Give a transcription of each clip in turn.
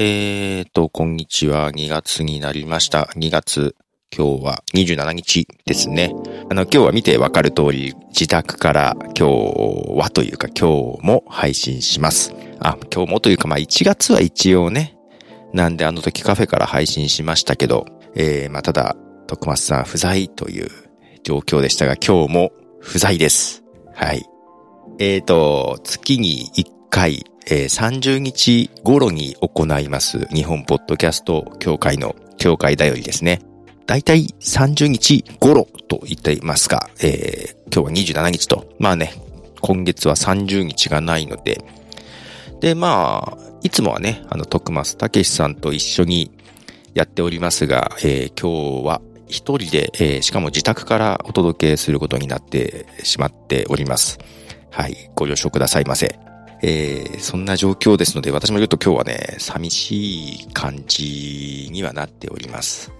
えーと、こんにちは。2月になりました。2月、今日は27日ですね。あの、今日は見てわかる通り、自宅から今日はというか今日も配信します。あ、今日もというかまあ1月は一応ね。なんであの時カフェから配信しましたけど、えー、まあただ、徳松さん不在という状況でしたが、今日も不在です。はい。えーと、月に1回、えー30日頃に行います日本ポッドキャスト協会の協会だよりですね。だいたい30日頃と言っていますが、えー今日は27日と。まあね、今月は30日がないので、で、まあ、いつもはね、あの、徳松武史さんと一緒にやっておりますが、えー今日は一人で、えーしかも自宅からお届けすることになってしまっております。はい、ご了承くださいませ。えーそんな状況ですので、私もちょっと今日はね、寂しい感じにはなっております。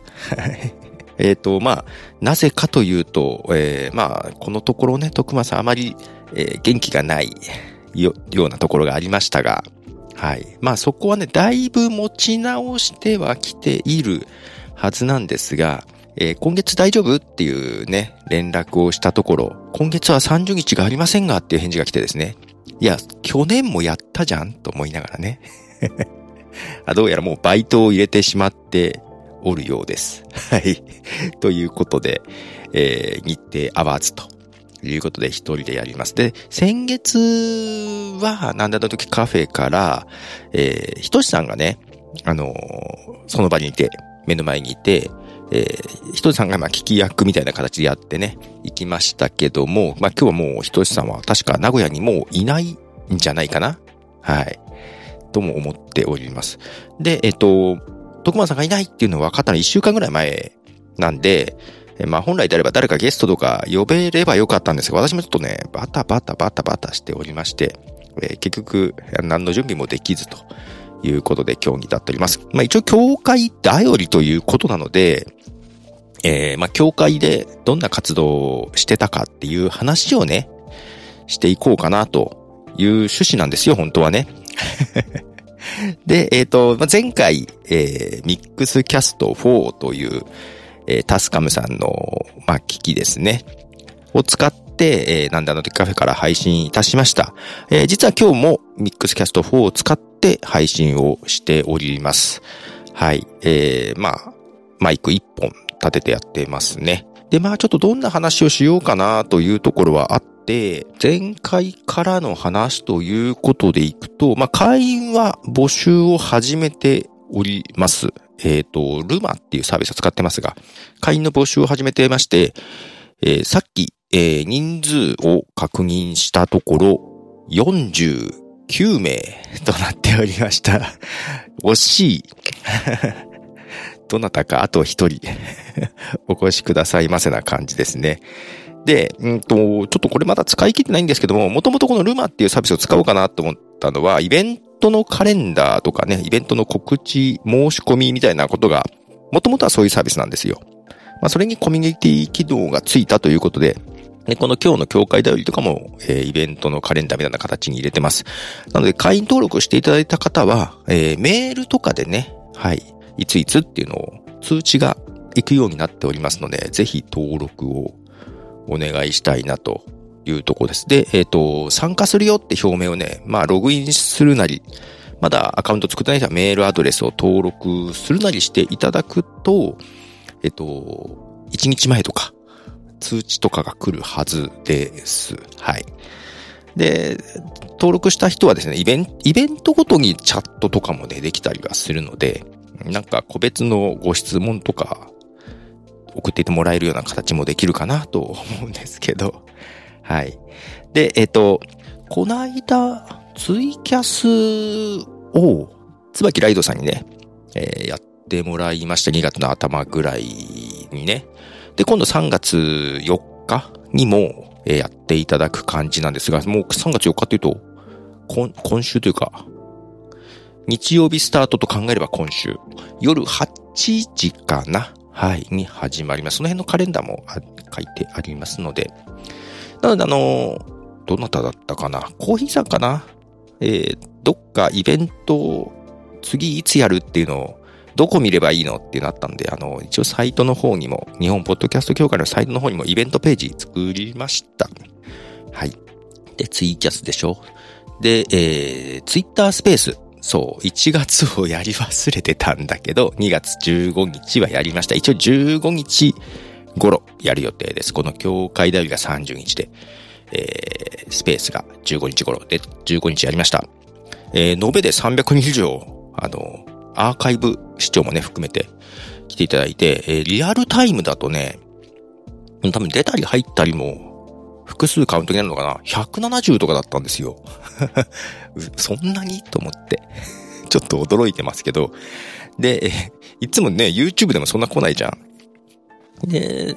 えっと、まあ、なぜかというと、えーまあ、このところね、徳間さんあまり、えー元気がないよ、ようなところがありましたが、はい。まあそこはね、だいぶ持ち直してはきているはずなんですが、えー今月大丈夫っていうね、連絡をしたところ、今月は30日がありませんがっていう返事が来てですね。いや、去年もやったじゃんと思いながらね。どうやらもうバイトを入れてしまっておるようです。はい。ということで、えー日程合わずということで一人でやります。で、先月は、なんだの時カフェから、えーひとしさんがね、あのーその場にいて、目の前にいて、えー、ひとしさんがまあ聞き役みたいな形でやってね、行きましたけども、まあ今日はもうひとしさんは確か名古屋にもういないんじゃないかなはい。とも思っております。で、えっ、と、徳間さんがいないっていうのは分かったのは1週間ぐらい前なんで、まあ本来であれば誰かゲストとか呼べればよかったんですが、私もちょっとね、バタバタバタバタしておりまして、えー結局何の準備もできずということで今日に至っております。まあ一応教会頼りということなので、えーまあ教会でどんな活動をしてたかっていう話をね、していこうかなという趣旨なんですよ、本当はね。で、えっ、と、まあ、前回、えーミックスキャスト4という、えータスカムさんの、まあ、機器ですね。を使って、えーなんであの時カフェから配信いたしました。えー実は今日もミックスキャスト4を使って配信をしております。はい。えーまあ、マイク1本立ててやってますね。で、まあちょっとどんな話をしようかなというところはあって、前回からの話ということでいくと、まあ会員は募集を始めております。えっ、と、ルマっていうサービスを使ってますが、会員の募集を始めてまして、えーさっき、えー人数を確認したところ、49 9名となっておりました。惜しい。どなたかあと一人お越しくださいませな感じですね。で、うんと、ちょっとこれまだ使い切ってないんですけども、もともとこのルマっていうサービスを使おうかなと思ったのは、イベントのカレンダーとかね、イベントの告知、申し込みみたいなことが、もともとはそういうサービスなんですよ。まあ、それにコミュニティ機能がついたということで、でこの今日の協会だよりとかも、えーイベントのカレンダーみたいな形に入れてます。なので、会員登録していただいた方は、えーメールとかでね、はい、いついつっていうのを通知が行くようになっておりますので、ぜひ登録をお願いしたいなというとこです。で、えっ、と、参加するよって表明をね、まあ、ログインするなり、まだアカウント作ってない人はメールアドレスを登録するなりしていただくと、えっ、と、1日前とか、通知とかが来るはずです。はい。で、登録した人はですね、イベント、イベントごとにチャットとかもね、できたりはするので、なんか個別のご質問とか送っていてもらえるような形もできるかなと思うんですけど。はい。で、えっ、と、この間、ツイキャスを、椿ライドさんにね、えーやってもらいました。2月の頭ぐらいにね。で、今度3月4日にも、えーやっていただく感じなんですが、もう3月4日っていうと、今今週というか、日曜日スタートと考えれば今週、夜8時かな？はい、に始まります。その辺のカレンダーも書いてありますので。なので、あの、どなただったかな？コーヒーさんかな？えー、どっかイベント次いつやるっていうのを、どこ見ればいいのってなったんで、あの、一応サイトの方にも、日本ポッドキャスト協会のサイトの方にもイベントページ作りました。はい。で、ツイキャスでしょ？で、えー、ツイッタースペース。そう、1月をやり忘れてたんだけど、2月15日はやりました。一応15日頃やる予定です。この協会代理が30日で、えー、スペースが15日頃で、15日やりました。えー、延べで300人以上、あの、アーカイブ視聴もね、含めて来ていただいて、えー、リアルタイムだとね、多分出たり入ったりも、複数カウントになるのかな ?170 とかだったんですよ。そんなに？と思って。ちょっと驚いてますけど。で、いつもね、YouTube でもそんな来ないじゃん。で、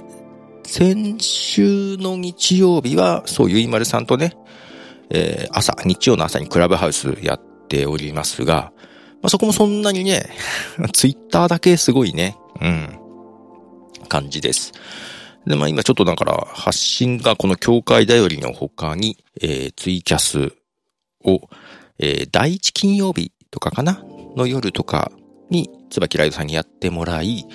先週の日曜日は、そう、ゆいまるさんとね、えー、朝、日曜の朝にクラブハウスやっておりますが、まあ、そこもそんなにね、ツイッターだけすごいね、うん、感じです。で、まあ今ちょっとだから発信がこの協会だよりの他に、えー、ツイキャスを、えー、第一金曜日とかかなの夜とかに、椿ライドさんにやってもらい、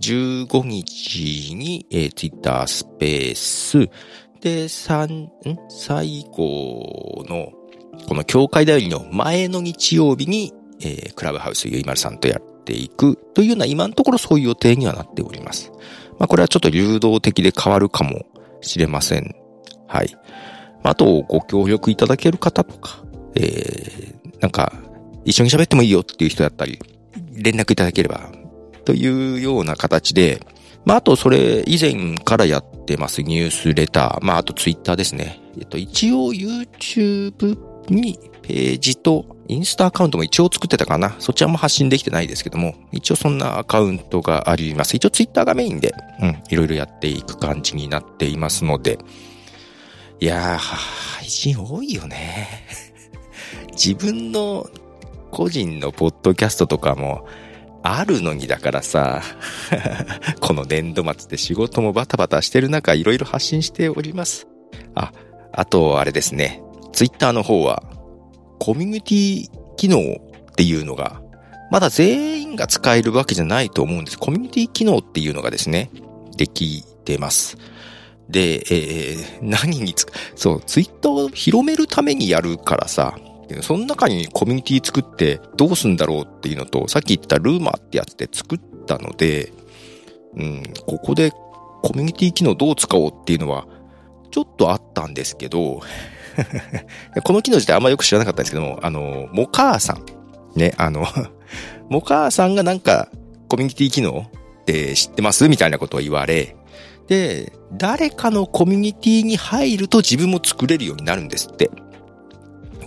15日に、えー、ツイッタースペース、で、三、ん？最後の、この協会だよりの前の日曜日に、えー、クラブハウスゆいまるさんとやっていくというような今のところそういう予定にはなっております。まあこれはちょっと流動的で変わるかもしれません。はい。あと、ご協力いただける方とか、えー、なんか、一緒に喋ってもいいよっていう人だったり、連絡いただければ、というような形で、まあ、あと、それ以前からやってますニュースレター、まあ、あとツイッターですね。えっと、一応 YouTube にページとインスタアカウントも一応作ってたかな。そちらも発信できてないですけども、一応そんなアカウントがあります。一応ツイッターがメインで、うん、いろいろやっていく感じになっていますので、いやー、配信多いよね。自分の個人のポッドキャストとかも、あるのにだからさ、この年度末で仕事もバタバタしてる中、いろいろ発信しております。あ、あと、あれですね。ツイッターの方は、コミュニティ機能っていうのが、まだ全員が使えるわけじゃないと思うんです。コミュニティ機能っていうのがですね、できてます。で、えー、何につそう、ツイッターを広めるためにやるからさ、その中にコミュニティ作ってどうすんだろうっていうのと、さっき言ったルーマーってやつで作ったので、うん、ここでコミュニティ機能どう使おうっていうのは、ちょっとあったんですけど、この機能自体あんまよく知らなかったんですけども、あの、モカーさん。ね、あの、モカーさんがなんかコミュニティ機能って知ってますみたいなことを言われ、で、誰かのコミュニティに入ると自分も作れるようになるんですって。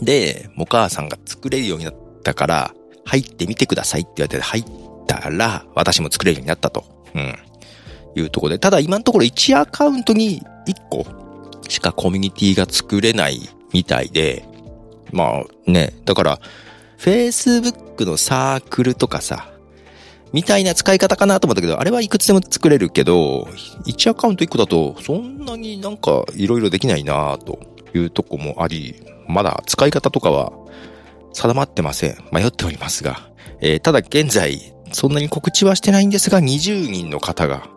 で、モカーさんが作れるようになったから、入ってみてくださいって言われて入ったら、私も作れるようになったと。うん。いうところで、ただ今のところ1アカウントに1個しかコミュニティが作れないみたいで、まあね、だから、Facebook のサークルとかさ、みたいな使い方かなと思ったけど、あれはいくつでも作れるけど、1アカウント1個だと、そんなになんか色々できないなというとこもあり、まだ使い方とかは定まってません。迷っておりますが。えー、ただ現在、そんなに告知はしてないんですが、20人の方が、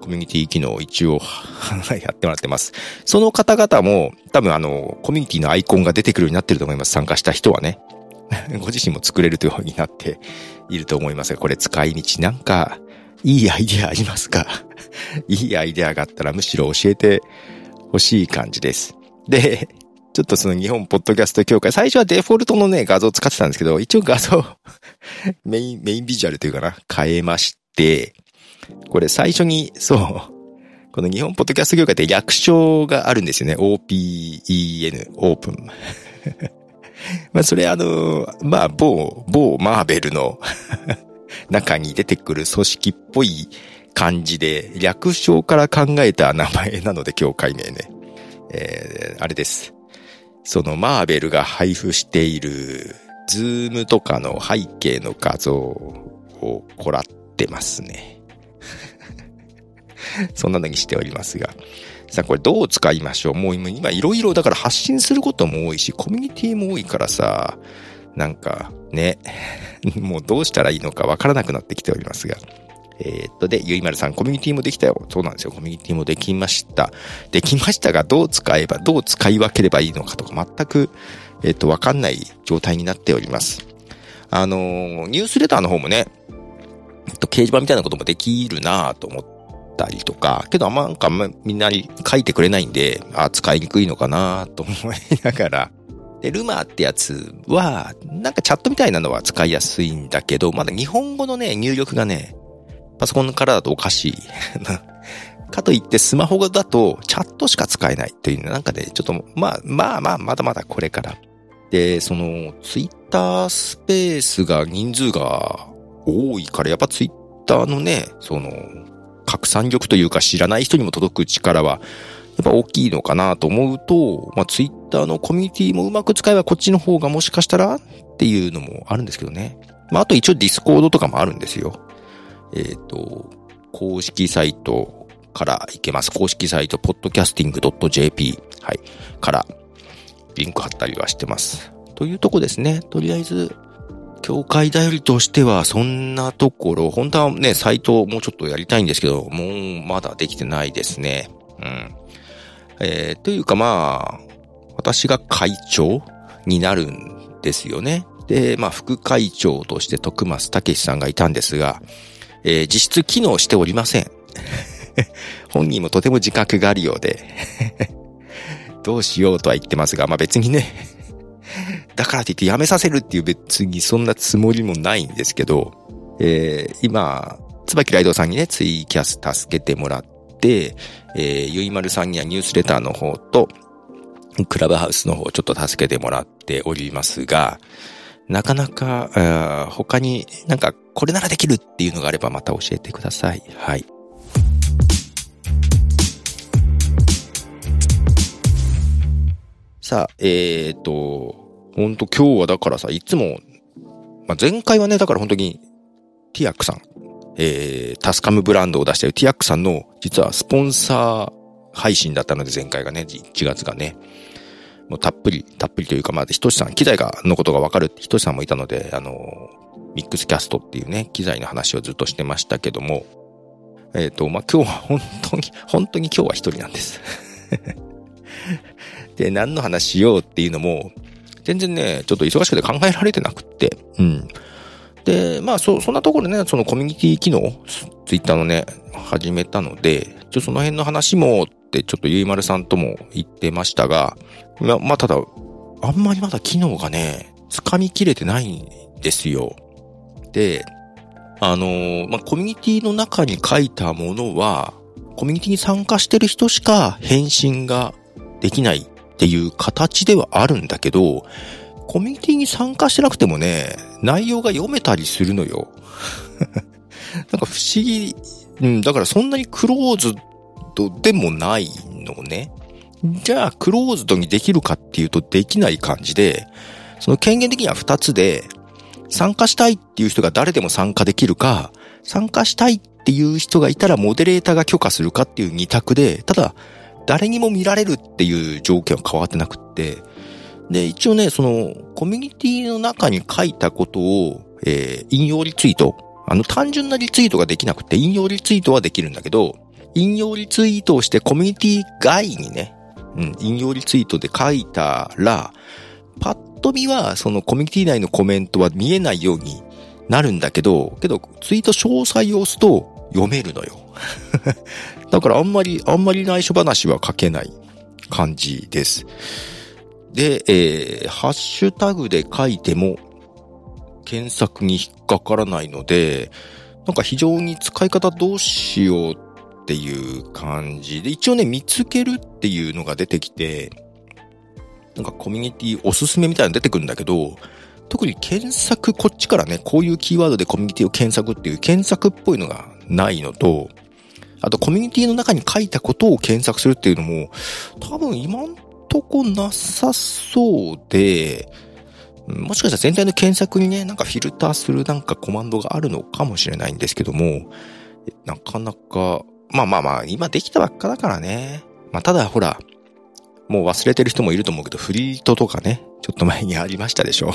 コミュニティ機能を一応 やってもらってます。その方々も、多分あの、コミュニティのアイコンが出てくるようになってると思います。参加した人はね。ご自身も作れるというようになっていると思いますが、これ使い道なんか、いいアイディアありますか？いいアイディアがあったらむしろ教えてほしい感じです。で、ちょっとその日本ポッドキャスト協会、最初はデフォルトのね、画像を使ってたんですけど、一応画像メイン、メインビジュアルというかな、変えまして、これ最初に、そう、この日本ポッドキャスト協会って略称があるんですよね。OPEN、オープン。まあ、それあの、まあ、某、某マーベルの 中に出てくる組織っぽい感じで、略称から考えた名前なので、協会名ね。えー、あれです。そのマーベルが配布しているズームとかの背景の画像をこらってますね。そんなのにしておりますが。さあこれどう使いましょう？もう今いろいろだから発信することも多いし、コミュニティも多いからさ、なんかね。もうどうしたらいいのかわからなくなってきておりますが。えー、っと、で、ゆいまるさん、コミュニティもできたよ。そうなんですよ。コミュニティもできました。できましたが、どう使えば、どう使い分ければいいのかとか、全く、えー、っと、わかんない状態になっております。あのー、ニュースレターの方もね、えっと、掲示板みたいなこともできるなと思ってたりとか、けどあんまなんかみんなに書いてくれないんで、あ、使いにくいのかなと思いながら、で、ルマーってやつは、なんかチャットみたいなのは使いやすいんだけど、まだ日本語のね、入力がね、パソコンからだとおかしい。かといってスマホだとチャットしか使えないっていうなんかね、ちょっと、まあまあまあ、まだまだこれから。で、その、ツイッタースペースが人数が多いから、やっぱツイッターのね、その、拡散力というか知らない人にも届く力は、やっぱ大きいのかなと思うと、まあツイッターのコミュニティもうまく使えばこっちの方がもしかしたらっていうのもあるんですけどね。まああと一応ディスコードとかもあるんですよ。えっ、ー、と、公式サイトから行けます。公式サイト、podcasting.jp、はい、からリンク貼ったりはしてます。というとこですね。とりあえず、協会代理としてはそんなところ、本当はね、サイトもうちょっとやりたいんですけど、もうまだできてないですね。うん。えー、というかまあ、私が会長になるんですよね。で、まあ、副会長として徳松武さんがいたんですが、えー、実質機能しておりません。本人もとても自覚があるようで どうしようとは言ってますが、まあ別にねだからといってやめさせるっていう別にそんなつもりもないんですけど、えー、今、椿ライドさんにね、ツイキャス助けてもらって、えー、ゆいまるさんにはニュースレターの方と、クラブハウスの方ちょっと助けてもらっておりますが、なかなか、他になんかこれならできるっていうのがあればまた教えてください。はい。さあ、えーと、ほんと今日はだからさ、いつも、まあ、前回はね、だから本当に、ティアックさん、えー、タスカムブランドを出しているティアックさんの、実はスポンサー配信だったので、前回がね、1月がね。もうたっぷり、たっぷりというか、まあ、ひとしさん、機材が、のことがわかるひとしさんもいたので、あの、ミックスキャストっていうね、機材の話をずっとしてましたけども、えっ、ー、と、まあ、今日は本当に、本当に今日は一人なんですで、何の話しようっていうのも、全然ね、ちょっと忙しくて考えられてなくって、うん。で、まあ、そ、そんなところでね、そのコミュニティ機能、ツイッターのね、始めたので、ちょ、その辺の話もってちょっとゆいまるさんとも言ってましたが、ま、まあ、ただ、あんまりまだ機能がね、掴みきれてないんですよ。で、あのー、まあ、コミュニティの中に書いたものは、コミュニティに参加してる人しか返信ができないっていう形ではあるんだけど、コミュニティに参加してなくてもね、内容が読めたりするのよ。なんか不思議、うん、だからそんなにクローズドでもないのね。じゃあ、クローズドにできるかっていうとできない感じで、その権限的には二つで、参加したいっていう人が誰でも参加できるか、参加したいっていう人がいたらモデレーターが許可するかっていう二択で、ただ、誰にも見られるっていう条件は変わってなくって、で、一応ね、その、コミュニティの中に書いたことを、えー、引用リツイート。あの、単純なリツイートができなくて、引用リツイートはできるんだけど、引用リツイートをしてコミュニティ外にね、うん、引用リツイートで書いたら、パッと見は、そのコミュニティ内のコメントは見えないようになるんだけど、けど、ツイート詳細を押すと読めるのよ。だからあんまり、あんまり内緒話は書けない感じです。で、えー、ハッシュタグで書いても検索に引っかからないので、なんか非常に使い方どうしようっていう感じで、一応ね、見つけるっていうのが出てきて、なんかコミュニティおすすめみたいなの出てくるんだけど、特に検索こっちからね、こういうキーワードでコミュニティを検索っていう検索っぽいのがないのと、あとコミュニティの中に書いたことを検索するっていうのも、多分今んとこなさそうで、もしかしたら全体の検索にね、なんかフィルターするなんかコマンドがあるのかもしれないんですけども、なかなか、まあまあまあ、今できたばっかだからね。まあただほら、もう忘れてる人もいると思うけど、フリートとかね、ちょっと前にありましたでしょ。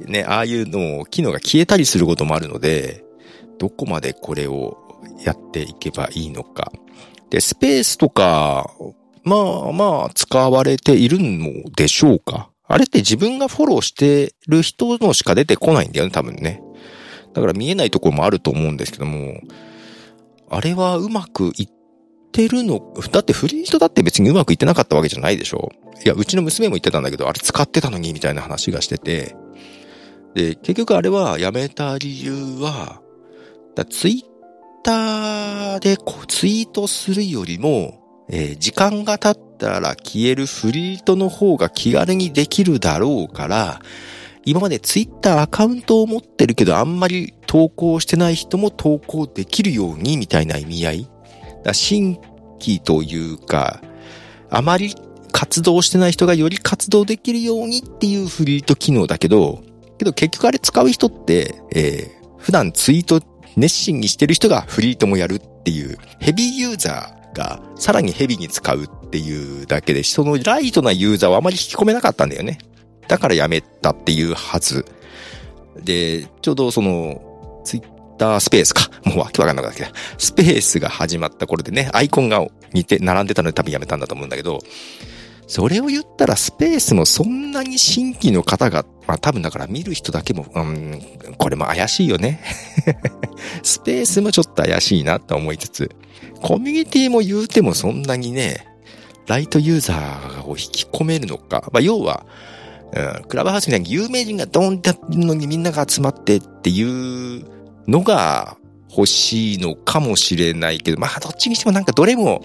ね、ああいうの機能が消えたりすることもあるので、どこまでこれをやっていけばいいのか。で、スペースとか、まあまあ使われているのでしょうか。あれって自分がフォローしてる人のしか出てこないんだよね、多分ね。だから見えないところもあると思うんですけども、あれはうまくいってるの、だってフリートだって別にうまくいってなかったわけじゃないでしょいや、うちの娘も言ってたんだけど、あれ使ってたのに、みたいな話がしてて。で、結局あれはやめた理由は、だツイッターでツイートするよりも、えー、時間が経ったら消えるフリートの方が気軽にできるだろうから、今までツイッターアカウントを持ってるけどあんまり投稿してない人も投稿できるようにみたいな意味合い。だ新規というか、あまり活動してない人がより活動できるようにっていうフリート機能だけど、けど結局あれ使う人って、えー、普段ツイート熱心にしてる人がフリートもやるっていう、ヘビーユーザーがさらにヘビーに使うっていうだけで、そのライトなユーザーはあまり引き込めなかったんだよね。だからやめたっていうはず。で、ちょうどその、ツイッタースペースか。もうわけわかんなかったけど、スペースが始まった頃でね、アイコンが似て、並んでたので多分やめたんだと思うんだけど、それを言ったらスペースもそんなに新規の方が、まあ多分だから見る人だけも、うん、これも怪しいよね。スペースもちょっと怪しいなと思いつつ、コミュニティも言うてもそんなにね、ライトユーザーを引き込めるのか。まあ要は、うん、クラブハウスみたいに有名人がドーンってやってるのにみんなが集まってっていうのが欲しいのかもしれないけど、まあどっちにしてもなんかどれも、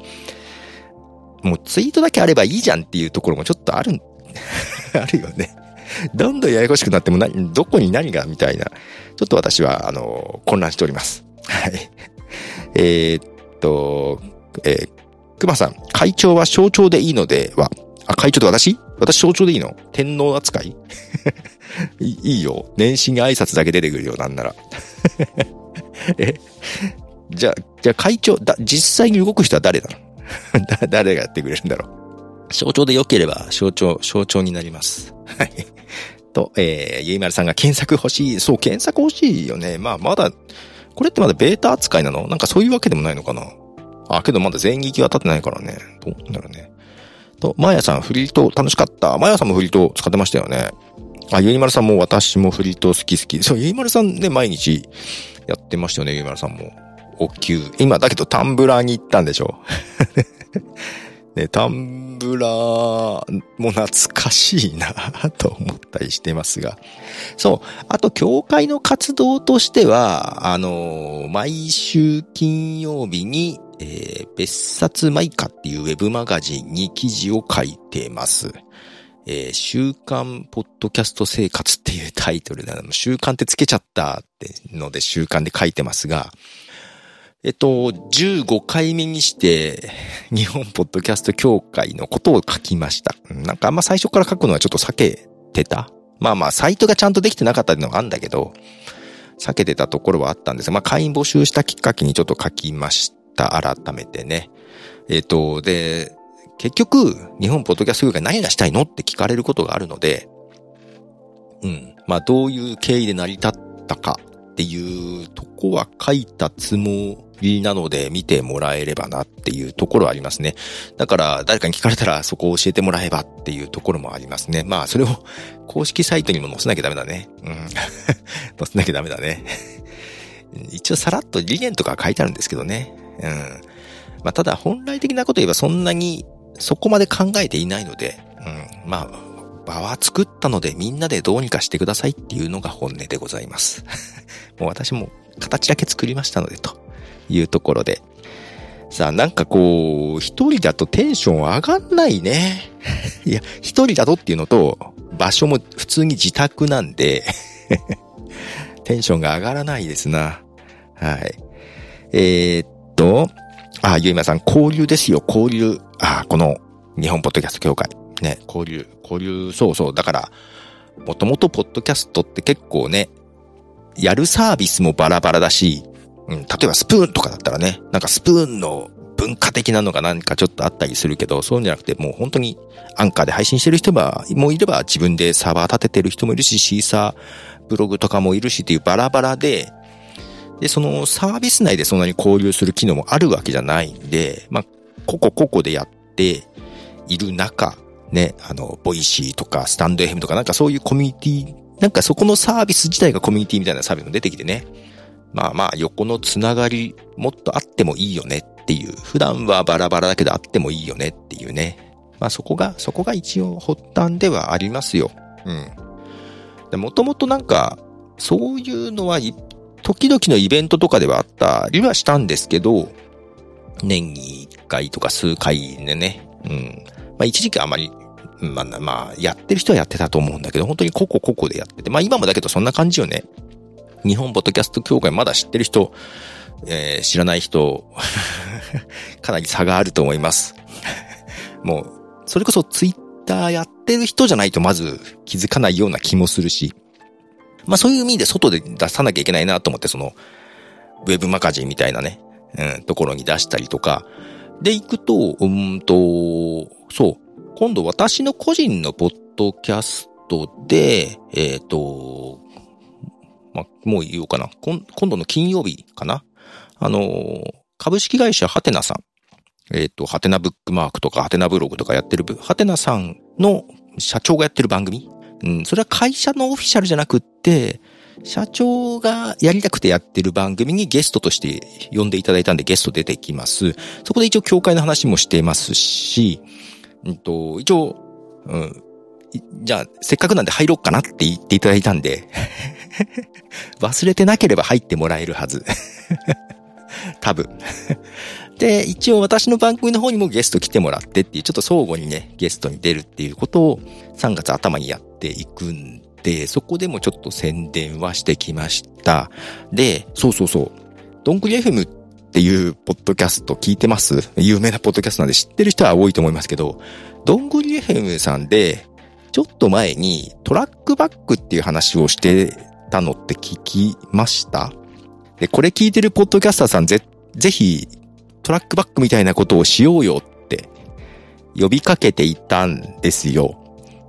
もうツイートだけあればいいじゃんっていうところもちょっとある、あるよね。どんどんややこしくなっても何、どこに何がみたいな。ちょっと私は、あの、混乱しております。はい。えー、っと、えー、熊さん、会長は象徴でいいのでは、あ、会長って私？私象徴でいいの？天皇扱い いいよ。年始に挨拶だけ出てくるよ、なんなら。え？じゃあ、じゃあ会長、だ、実際に動く人は誰なの？誰がやってくれるんだろう。象徴で良ければ、象徴、象徴になります。はい。と、えー、ゆいまるさんが検索欲しい。そう、検索欲しいよね。まあ、まだ、これってまだベータ扱いなの？なんかそういうわけでもないのかな？あ、けどまだ全域は立ってないからね。どうなんだろうね。と、マーヤさんフリート楽しかった。マーヤさんもフリート使ってましたよね。あ、ゆいまるさんも私もフリート好き好き。そう、ゆいまるさんね、毎日やってましたよね、ゆいまるさんも。お給。今だけどタンブラーに行ったんでしょ ね、タンブラーも懐かしいなと思ったりしてますが。そう。あと、教会の活動としては、あの、毎週金曜日に、えー、別冊マイカっていうウェブマガジンに記事を書いてます。えー、週刊ポッドキャスト生活っていうタイトルで、週刊ってつけちゃったってので週刊で書いてますが、えっと、15回目にして、日本ポッドキャスト協会のことを書きました。なんかあんま最初から書くのはちょっと避けてた。まあまあ、サイトがちゃんとできてなかったっていうのがあるんだけど、避けてたところはあったんですがまあ、会員募集したきっかけにちょっと書きました。改めてね。えっと、で、結局、日本ポッドキャスト協会何がしたいのって聞かれることがあるので、うん。まあ、どういう経緯で成り立ったかっていうとこは書いたつもりなので見てもらえればなっていうところはありますね。だから誰かに聞かれたらそこを教えてもらえばっていうところもありますね。まあそれを公式サイトにも載せなきゃダメだね。うん。載せなきゃダメだね。一応さらっと理念とか書いてあるんですけどね。うん。まあただ本来的なこと言えばそんなにそこまで考えていないので、うん。まあ場は作ったのでみんなでどうにかしてくださいっていうのが本音でございます。もう私も形だけ作りましたのでというところで。さあ、なんかこう、一人だとテンション上がんないね。いや、一人だとっていうのと、場所も普通に自宅なんで テンションが上がらないですな。はい。えー、っと、あ、ゆいまさん、交流ですよ、交流。あ、この、日本ポッドキャスト協会。ね、交流、交流、そうそう。だから、もともとポッドキャストって結構ね、やるサービスもバラバラだし、うん、例えばスプーンとかだったらね、なんかスプーンの文化的なのが何かちょっとあったりするけど、そうじゃなくて、もう本当にアンカーで配信してる人はもいれば、自分でサーバー立ててる人もいるし、シーサーブログとかもいるしっていうバラバラで、で、そのサービス内でそんなに交流する機能もあるわけじゃないんで、まあ、個々個々でやっている中、ね、あの、ボイシーとかスタンド FM とかなんかそういうコミュニティ、なんかそこのサービス自体がコミュニティみたいなサービスも出てきてね、まあまあ横のつながりもっとあってもいいよねっていう、普段はバラバラだけどあってもいいよねっていうね。まあそこが、そこが一応発端ではありますよ。うん。もともとなんか、そういうのは時々のイベントとかではあったりはしたんですけど、年に1回とか数回でね、うん。まあ一時期あまり、まあ、まあ、やってる人はやってたと思うんだけど、本当に個々個々でやってて、まあ今もだけどそんな感じよね。日本ポッドキャスト協会まだ知ってる人、えー、知らない人、かなり差があると思います。もう、それこそツイッターやってる人じゃないとまず気づかないような気もするし、まあそういう意味で外で出さなきゃいけないなと思って、その、ウェブマガジンみたいなね、うん、ところに出したりとか、で行くと、うんと、そう、今度私の個人のポッドキャストで、えっ、ー、と、まあ、もう言おうかな。今度の金曜日かな。あの、株式会社ハテナさん。えっ、ー、と、ハテナブックマークとかハテナブログとかやってる、ハテナさんの社長がやってる番組。うん、それは会社のオフィシャルじゃなくって、社長がやりたくてやってる番組にゲストとして呼んでいただいたんでゲスト出てきます。そこで一応協会の話もしてますし、うんと、一応、うん、じゃあ、せっかくなんで入ろうかなって言っていただいたんで 忘れてなければ入ってもらえるはず 多分で、一応私の番組の方にもゲスト来てもらってっていう、ちょっと相互にね、ゲストに出るっていうことを3月頭にやっていくんで、そこでもちょっと宣伝はしてきました。で、そうそうそう。ドンクリ FM っっていうポッドキャスト聞いてます？有名なポッドキャストなんで知ってる人は多いと思いますけど、ドングリ FM さんで、ちょっと前にトラックバックっていう話をしてたのって聞きました？で、これ聞いてるポッドキャスターさんぜ、ぜひトラックバックみたいなことをしようよって呼びかけていたんですよ。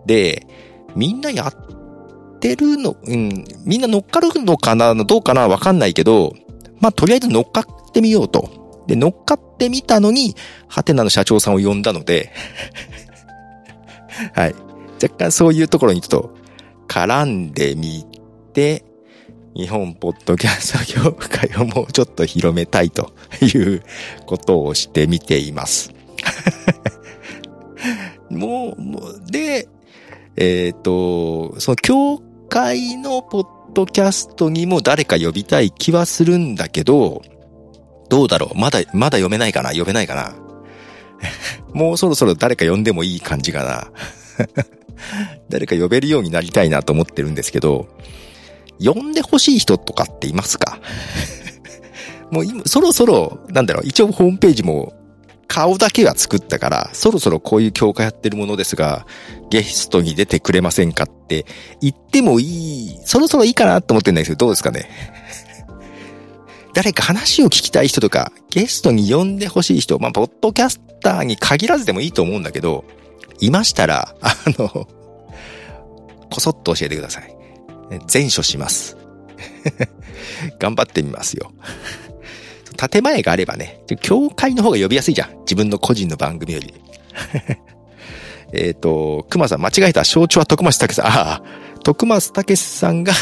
で、みんなやってるの、うん、みんな乗っかるのかなどうかなわかんないけど、まあ、とりあえず乗っかっってみようと。で、乗っかってみたのに、ハテナの社長さんを呼んだので はい。若干そういうところにちょっと絡んでみて、日本ポッドキャスト業界をもうちょっと広めたいということをしてみています。もう、で、えっ、ー、と、その教会のポッドキャストにも誰か呼びたい気はするんだけど、どうだろう？まだ、まだ読めないかな？呼べないかな？もうそろそろ誰か呼んでもいい感じかな？誰か呼べるようになりたいなと思ってるんですけど、呼んで欲しい人とかっていますか？もう今、そろそろ、なんだろう、一応ホームページも顔だけは作ったから、そろそろこういう教会やってるものですが、ゲストに出てくれませんかって言ってもいい、そろそろいいかなと思ってるんですけど、どうですかね？誰か話を聞きたい人とか、ゲストに呼んで欲しい人、まあ、ポッドキャスターに限らずでもいいと思うんだけど、いましたら、あの、こそっと教えてください。全処します。頑張ってみますよ。建前があればね、教会の方が呼びやすいじゃん。自分の個人の番組より。えっと、熊さん間違えた。象徴は徳松武さん。ああ、徳松武さんが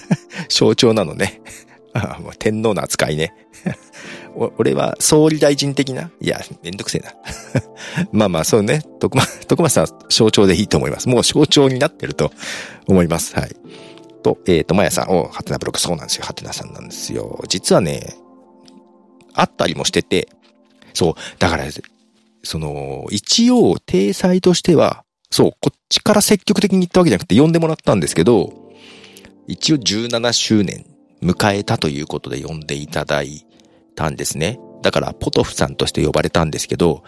象徴なのね。天皇の扱いね。俺は総理大臣的な？いや、めんどくせえな。まあまあ、そうね。徳松、徳松さん象徴でいいと思います。もう象徴になってると思います。はい。と、えっ、ー、と、まやさん、お、ハテナブログ、そうなんですよ。ハテナさんなんですよ。実はね、あったりもしてて、そう、だから、その、一応、体裁としては、そう、こっちから積極的に行ったわけじゃなくて呼んでもらったんですけど、一応17周年迎えたということで呼んでいただいたんですね。だから、ポトフさんとして呼ばれたんですけど、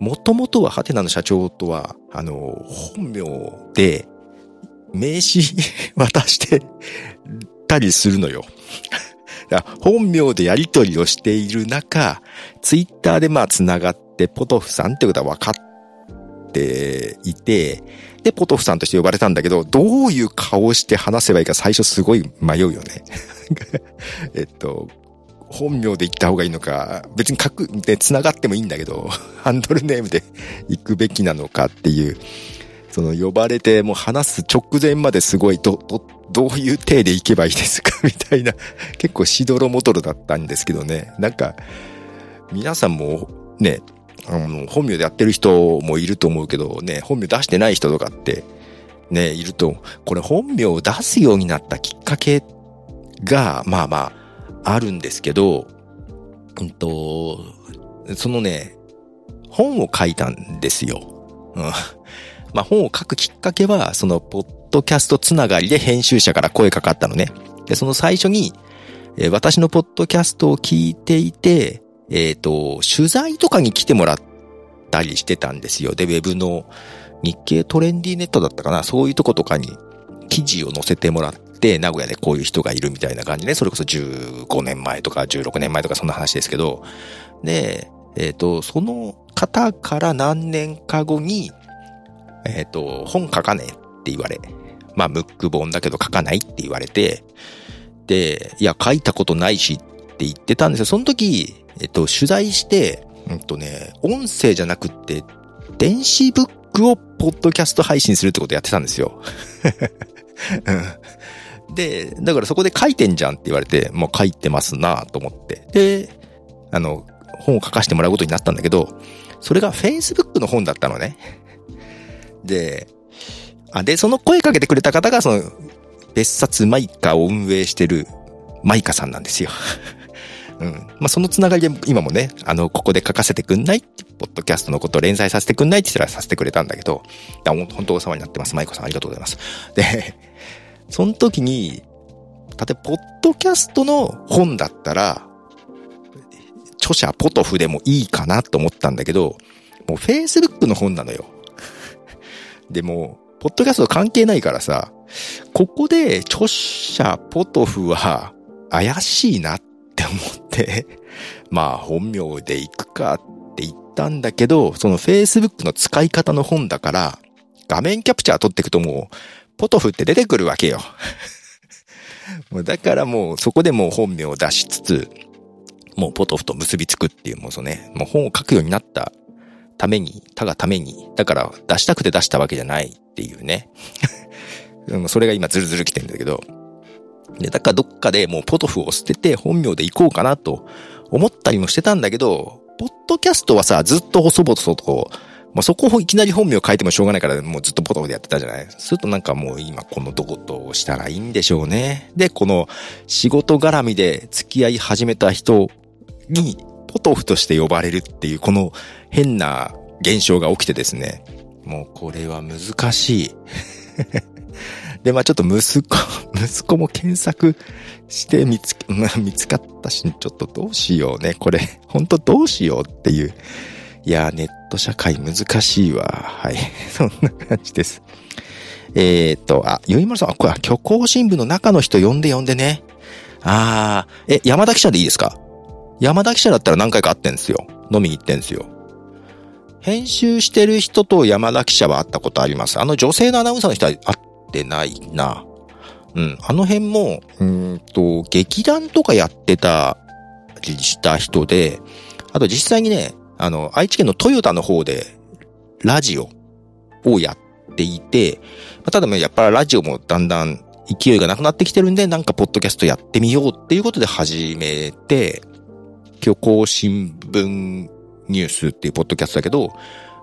もともとはハテナの社長とは、あの、本名で、名刺渡してたりするのよ。本名でやり取りをしている中、ツイッターでまあ繋がって、ポトフさんってことは分かっていて、で、ポトフさんとして呼ばれたんだけど、どういう顔をして話せばいいか最初すごい迷うよね。えっと、本名で言った方がいいのか、別に書く、で繋がってもいいんだけど、ハンドルネームで行くべきなのかっていう、その呼ばれてもう話す直前まですごいど、ど、どういう体で行けばいいですか？みたいな、結構しどろもどろだったんですけどね。なんか、皆さんもね、あの、本名でやってる人もいると思うけどね、本名出してない人とかって、ね、いると、これ本名を出すようになったきっかけが、まあまあ、あるんですけど、うんと、そのね、本を書いたんですよ。うん。まあ本を書くきっかけは、その、ポッドキャストつながりで編集者から声かかったのね。で、その最初に、私のポッドキャストを聞いていて、えっ、ー、と、取材とかに来てもらったりしてたんですよ。で、ウェブの日経トレンディネットだったかなそういうとことかに記事を載せてもらって、名古屋でこういう人がいるみたいな感じで、それこそ15年前とか16年前とかそんな話ですけど、で、えっ、ー、と、その方から何年か後に、えっ、ー、と、本書かねえって言われ、まあ、ムック本だけど書かないって言われて、で、いや、書いたことないしっって言ってたんですよ。その時、えっと、取材して、うんとね、音声じゃなくって、電子ブックをポッドキャスト配信するってことやってたんですよ。で、だからそこで書いてんじゃんって言われて、もう書いてますなと思って。で、あの、本を書かせてもらうことになったんだけど、それが Facebook の本だったのね。で、あ、で、その声かけてくれた方が、その、別冊マイカを運営してるマイカさんなんですよ。うん。まあ、そのつながりで今もね、あの、ここで書かせてくんないポッドキャストのことを連載させてくんないって言ったらさせてくれたんだけど、本当お世話になってます。マイコさんありがとうございます。で、その時に、例えば、ポッドキャストの本だったら、著者ポトフでもいいかなと思ったんだけど、もう Facebook の本なのよ。でも、ポッドキャスト関係ないからさ、ここで著者ポトフは怪しいなっって思って、まあ本名で行くかって言ったんだけど、その Facebook の使い方の本だから、画面キャプチャー撮っていくともう、ポトフって出てくるわけよ。だからもうそこでもう本名を出しつつ、もうポトフと結びつくっていう、もうそね、もう本を書くようになったために、たがために、だから出したくて出したわけじゃないっていうね。それが今ズルズル来てんだけど。で、だからどっかでもうポトフを捨てて本名で行こうかなと思ったりもしてたんだけど、ポッドキャストはさ、ずっと細々と、まあ、そこをいきなり本名変えてもしょうがないから、もうずっとポトフでやってたじゃない？するとなんかもう今このどことをしたらいいんでしょうね。で、この仕事絡みで付き合い始めた人に、ポトフとして呼ばれるっていう、この変な現象が起きてですね。もうこれは難しい。で、まあちょっと息子、息子も検索して見つ、まあ、見つかったし、ちょっとどうしようね。これ、本当どうしようっていう。いやネット社会難しいわ。はい。そんな感じです。えー、っと、あ、ゆいまるさん、あこれ、虚構新聞の中の人呼んで呼んでね。あー、え、山田記者でいいですか？山田記者だったら何回か会ってんですよ。飲みに行ってんですよ。編集してる人と山田記者は会ったことあります。あの女性のアナウンサーの人は会ってないな。うん。あの辺も、うんと、劇団とかやってたした人で、あと実際にね、あの、愛知県のトヨタの方で、ラジオをやっていて、ただやっぱりラジオもだんだん勢いがなくなってきてるんで、なんかポッドキャストやってみようっていうことで始めて、虚構新聞ニュースっていうポッドキャストだけど、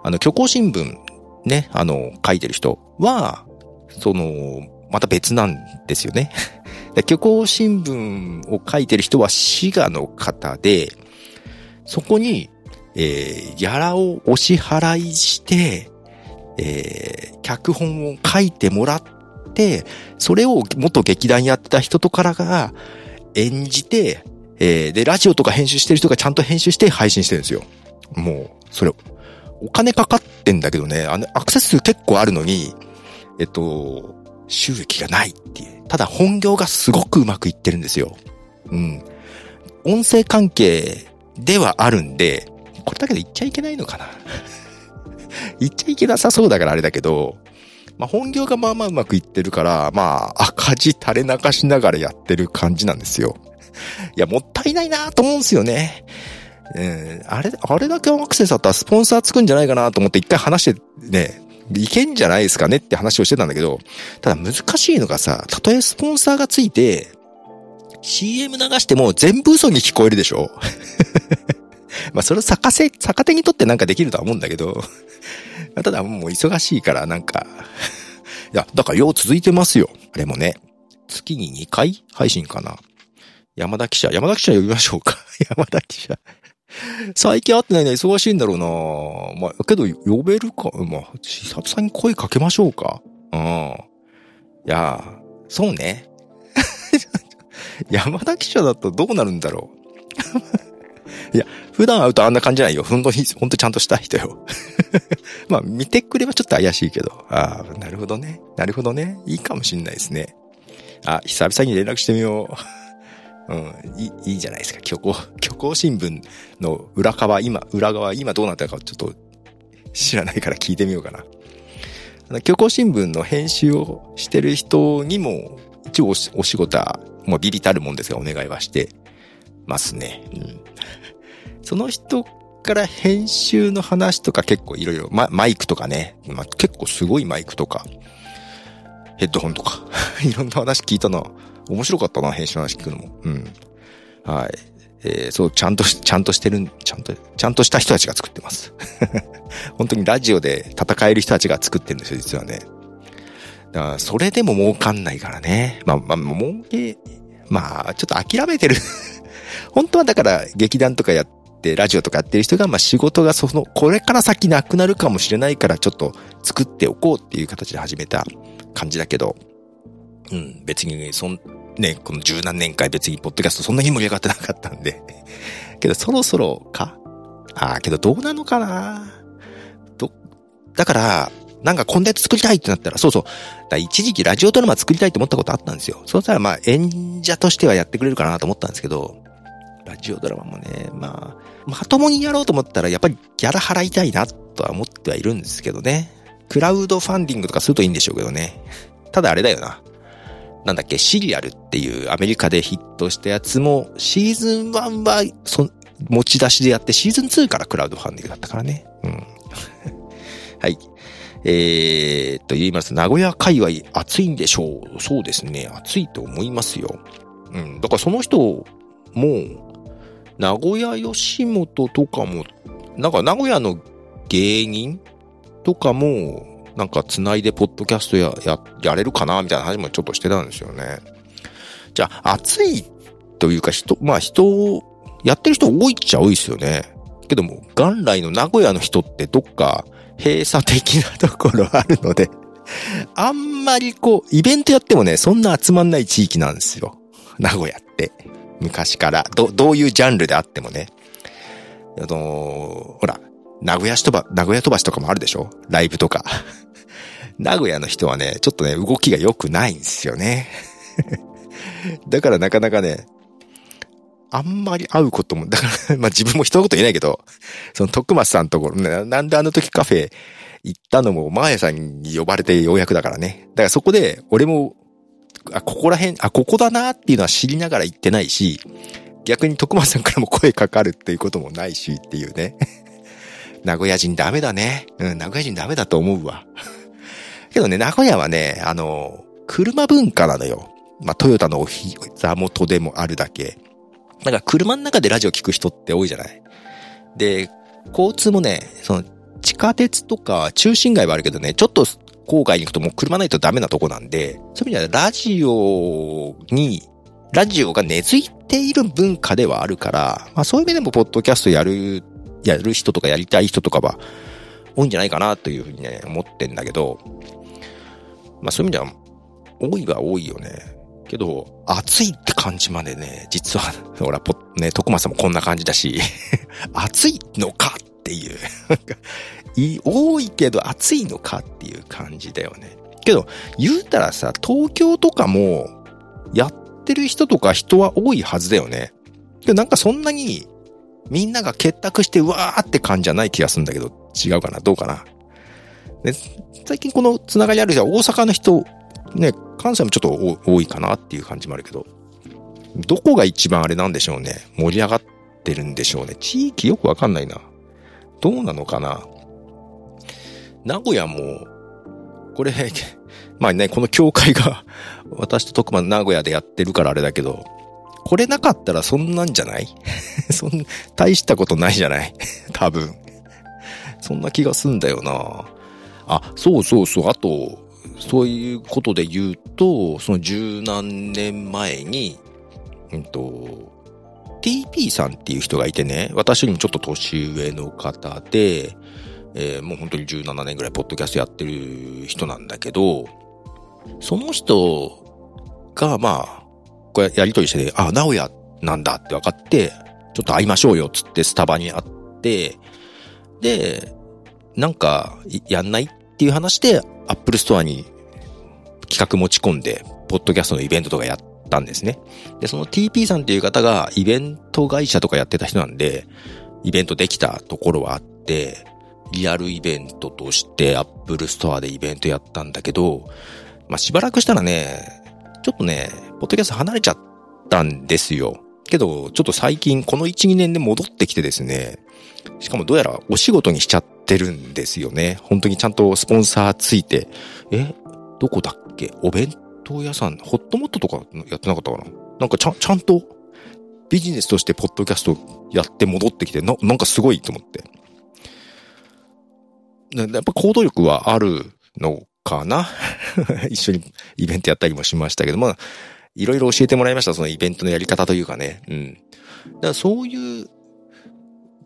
あの、虚構新聞ね、あの、書いてる人は、その、また別なんですよね。虚構新聞を書いてる人は滋賀の方で、そこに、えー、ギャラをお支払いして、えー、脚本を書いてもらって、それを元劇団やってた人とからが演じて、えー、で、ラジオとか編集してる人がちゃんと編集して配信してるんですよ。もう、それ、お金かかってんだけどね、あの、アクセス数結構あるのに、えっと、収益がないっていう。ただ本業がすごくうまくいってるんですよ。うん。音声関係ではあるんで、これだけど言っちゃいけないのかな 言っちゃいけなさそうだからあれだけど、まあ、本業がまあまあうまくいってるから、まあ、赤字垂れ流しながらやってる感じなんですよ。いや、もったいないなと思うんですよね。うん、あれ、あれだけアクセスあったらスポンサーつくんじゃないかなと思って一回話してね、いけんじゃないですかねって話をしてたんだけど、ただ難しいのがさ、たとえスポンサーがついて、CM 流しても全部嘘に聞こえるでしょ？まあそれを逆せ、逆手にとってなんかできるとは思うんだけどただもう忙しいからなんかいや、だからよう続いてますよ。あれもね。月に2回配信かな。山田記者、山田記者呼びましょうか。山田記者。最近会ってないの忙しいんだろうなまあ、けど呼べるか。まあ、久々に声かけましょうか。うん。いや、そうね。山田記者だとどうなるんだろう。いや、普段会うとあんな感じじゃないよ。ほんとに、ほんとちゃんとした人よ。まあ、見てくればちょっと怪しいけど。ああ、なるほどね。なるほどね。いいかもしんないですね。あ、久々に連絡してみよう。うん、いい、いいじゃないですか。虚構、虚構新聞の裏側、今、裏側、今どうなったかちょっと知らないから聞いてみようかな。虚構新聞の編集をしてる人にも、一応お仕事は、もうビビたるもんですがお願いはしてますね。うん。その人から編集の話とか結構いろいろ、マイクとかね、まあ、結構すごいマイクとか、ヘッドホンとか、いろんな話聞いたな。面白かったな、編集の話聞くのも。うん。はい。えー、そう、ちゃんと、ちゃんとしてる、ちゃんと、ちゃんとした人たちが作ってます。本当にラジオで戦える人たちが作ってるんですよ、実はね。だから、それでも儲かんないからね。まあ、まあ、儲け、まあ、ちょっと諦めてる 本当はだから、劇団とかやって、ラジオとかやってる人が、まあ仕事がその、これから先なくなるかもしれないから、ちょっと作っておこうっていう形で始めた感じだけど、うん、別に、そん、ね、この十何年間別にポッドキャストそんなに盛り上がってなかったんで けどそろそろか？ああ、けどどうなのかな？ど、だから、なんかコンテンツ作りたいってなったら、そうそう。一時期ラジオドラマ作りたいと思ったことあったんですよ。そしたらまあ演者としてはやってくれるかなと思ったんですけど、ラジオドラマもね、まあ、まともにやろうと思ったらやっぱりギャラ払いたいなとは思ってはいるんですけどね。クラウドファンディングとかするといいんでしょうけどね。ただあれだよな。なんだっけ、シリアルっていうアメリカでヒットしたやつも、シーズン1はそ持ち出しでやって、シーズン2からクラウドファンディングだったからね。うん。はい。えー、と言います。名古屋界隈暑いんでしょう。そうですね。暑いと思いますよ。うん。だからその人も、名古屋吉本とかも、なんか名古屋の芸人とかも、なんか繋いでポッドキャストや、や、やれるかなみたいな話もちょっとしてたんですよね。じゃあ、暑いというか人、まあ人、やってる人多いっちゃ多いですよね。けども、元来の名古屋の人ってどっか閉鎖的なところあるので あんまりこう、イベントやってもね、そんな集まんない地域なんですよ。名古屋って。昔から。ど、どういうジャンルであってもね。あのほら、名古屋市飛ば、名古屋飛ばしとかもあるでしょ？ライブとか。名古屋の人はね、ちょっとね、動きが良くないんですよね。だからなかなかね、あんまり会うことも、だから、まあ自分も一言言えないけど、その徳松さんところ、ね、なんであの時カフェ行ったのも、マーヤさんに呼ばれてようやくだからね。だからそこで、俺もあ、ここら辺、あ、ここだなっていうのは知りながら行ってないし、逆に徳間さんからも声かかるっていうこともないしっていうね。名古屋人ダメだね。うん、名古屋人ダメだと思うわ。けどね、名古屋はね、あの、車文化なのよ。まあ、トヨタのお膝元でもあるだけ。なんか車の中でラジオ聞く人って多いじゃない？で、交通もね、その、地下鉄とか中心街はあるけどね、ちょっと郊外に行くともう車ないとダメなとこなんで、そういう意味ではラジオに、ラジオが根付いている文化ではあるから、まあそういう意味でもポッドキャストやる、やる人とかやりたい人とかは多いんじゃないかなというふうにね、思ってんだけど、まあそういう意味では多いは多いよね。けど、暑いって感じまでね、実は、ほら、ぽ、ね、徳松さんもこんな感じだし、暑いのかっていうい、多いけど暑いのかっていう感じだよね。けど、言うたらさ、東京とかも、やってる人とか人は多いはずだよね。けどなんかそんなに、みんなが結託してうわーって感じじゃない気がするんだけど、違うかな？どうかな？で、最近このつながりある人は大阪の人、ね、関西もちょっと多いかなっていう感じもあるけど、どこが一番あれなんでしょうね？盛り上がってるんでしょうね？地域よくわかんないな。どうなのかな？名古屋も、これ、まあね、この教会が私と徳間名古屋でやってるからあれだけど、これなかったらそんなんじゃない？そん、大したことないじゃない？多分。そんな気がすんだよな。あ、そうそうそう。あと、そういうことで言うと、その十何年前に、うんと、TP さんっていう人がいてね、私よりもちょっと年上の方で、えー、もう本当に17年ぐらいポッドキャストやってる人なんだけど、その人が、まあ、これやりとりしてて、あ、直哉なんだって分かって、ちょっと会いましょうよつってスタバに会って、で、なんか、やんないっていう話で、アップルストアに企画持ち込んで、ポッドキャストのイベントとかやったんですね。で、その TP さんっていう方がイベント会社とかやってた人なんで、イベントできたところはあって、リアルイベントとしてアップルストアでイベントやったんだけど、まあ、しばらくしたらね、ちょっとね、ポッドキャスト離れちゃったんですよ。けど、ちょっと最近この1、2年で戻ってきてですね、しかもどうやらお仕事にしちゃってるんですよね。本当にちゃんとスポンサーついて、え、どこだっけ？お弁当屋さん、ホットモットとかやってなかったかな？なんかちゃん、ちゃんとビジネスとしてポッドキャストやって戻ってきて、な、なんかすごいと思って。やっぱ行動力はあるのかな？一緒にイベントやったりもしましたけど、まあ、いろいろ教えてもらいました、そのイベントのやり方というかね。うん。だからそういう、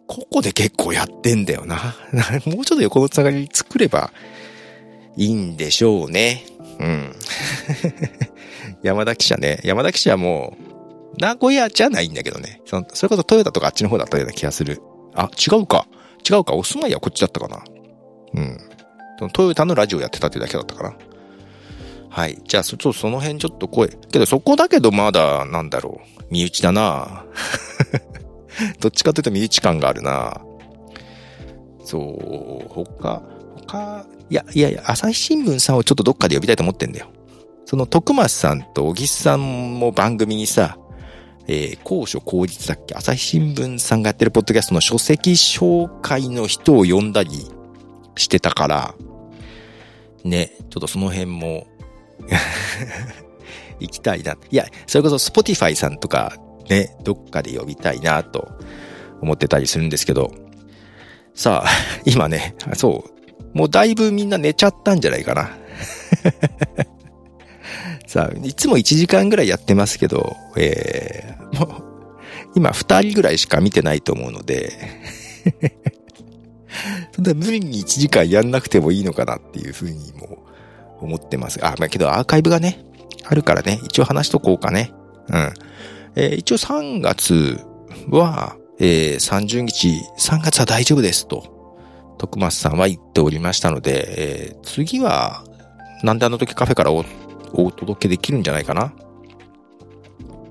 ここで結構やってんだよな。もうちょっと横のつながり作ればいいんでしょうね。うん。山田記者ね。山田記者はもう、名古屋じゃないんだけどね。そのそれこそトヨタとかあっちの方だったような気がする。あ、違うか。違うか。お住まいはこっちだったかな。うん。トヨタのラジオやってたってだけだったかな。はい。じゃあ、ちょっとその辺ちょっと声。けどそこだけどまだ、なんだろう。身内だな どっちかというと身内感があるなそう、他、他、いや、いやいや、朝日新聞さんをちょっとどっかで呼びたいと思ってんだよ。その徳松さんと小木さんも番組にさ、えー、高所高立だっけ？朝日新聞さんがやってるポッドキャストの書籍紹介の人を呼んだりしてたから、ね、ちょっとその辺も 行きたいな。いや、それこそ Spotify さんとかね、どっかで呼びたいなと思ってたりするんですけど、さあ、今ね、そう、もうだいぶみんな寝ちゃったんじゃないかな。さあ、いつも1時間ぐらいやってますけど、えー、もう、今2人ぐらいしか見てないと思うので そんな無理に1時間やんなくてもいいのかなっていうふうにも思ってます。あ、まあけどアーカイブがね、あるからね、一応話しとこうかね。うん。えー、一応3月は、えー、30日、3月は大丈夫ですと、徳松さんは言っておりましたので、えー、次は、なんであの時カフェからおお届けできるんじゃないかな？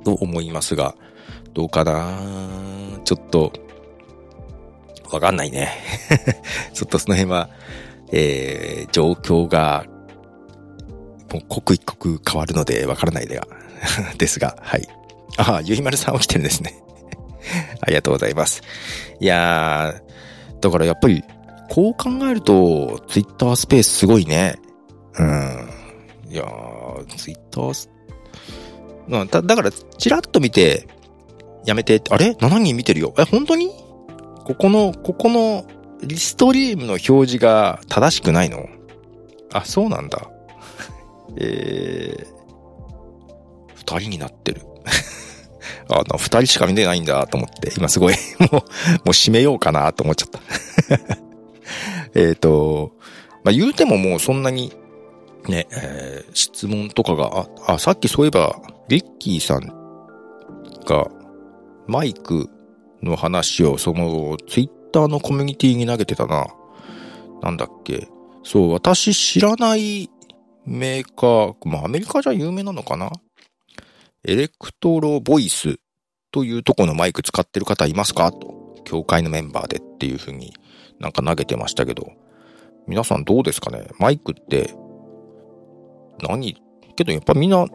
と思いますが、どうかな？ちょっと、わかんないね。ちょっとその辺は、えー、状況が、もう刻一刻変わるのでわからないでが、ですが、はい。ああ、ゆいまるさん起きてるんですね。ありがとうございます。いやー、だからやっぱり、こう考えると、ツイッタースペースすごいね。うん。いやー、ツイッタース、だだから、チラッと見て、やめて、あれ ?7 人見てるよ。え、本当に？ここの、ここのリストリームの表示が正しくないの？あ、そうなんだ。えー、二人になってる。あの、二人しか見てないんだと思って、今すごい もう、もう閉めようかなと思っちゃったえっと、まあ、言うてももうそんなに、ね、えー、質問とかが、あ、あ、さっきそういえば、リッキーさんが、マイクの話を、その、ツイッターのコミュニティに投げてたな。なんだっけ。そう、私知らないメーカー、まあアメリカじゃ有名なのかなエレクトロボイスというとこのマイク使ってる方いますか？と。教会のメンバーでっていう風になんか投げてましたけど、皆さんどうですかね？マイクって、何？けどやっぱみんな、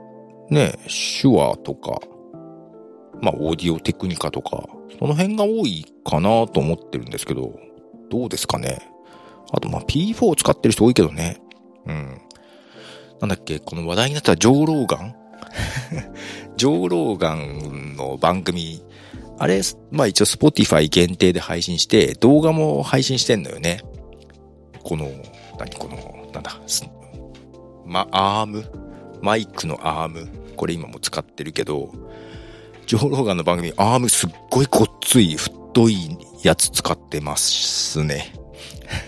ね、手話とか、まあ、オーディオテクニカとか、その辺が多いかなと思ってるんですけど、どうですかねあと、まあ、P4 使ってる人多いけどね。うん。なんだっけ、この話題になったジョーローガン？ジョーローガンの番組、あれ、まあ一応 Spotify 限定で配信して、動画も配信してんのよね。この、何この、なんだ、ま、アーム？マイクのアーム？これ今も使ってるけど、ジョーローガンの番組、アームすっごいごっつい、太いやつ使ってますね。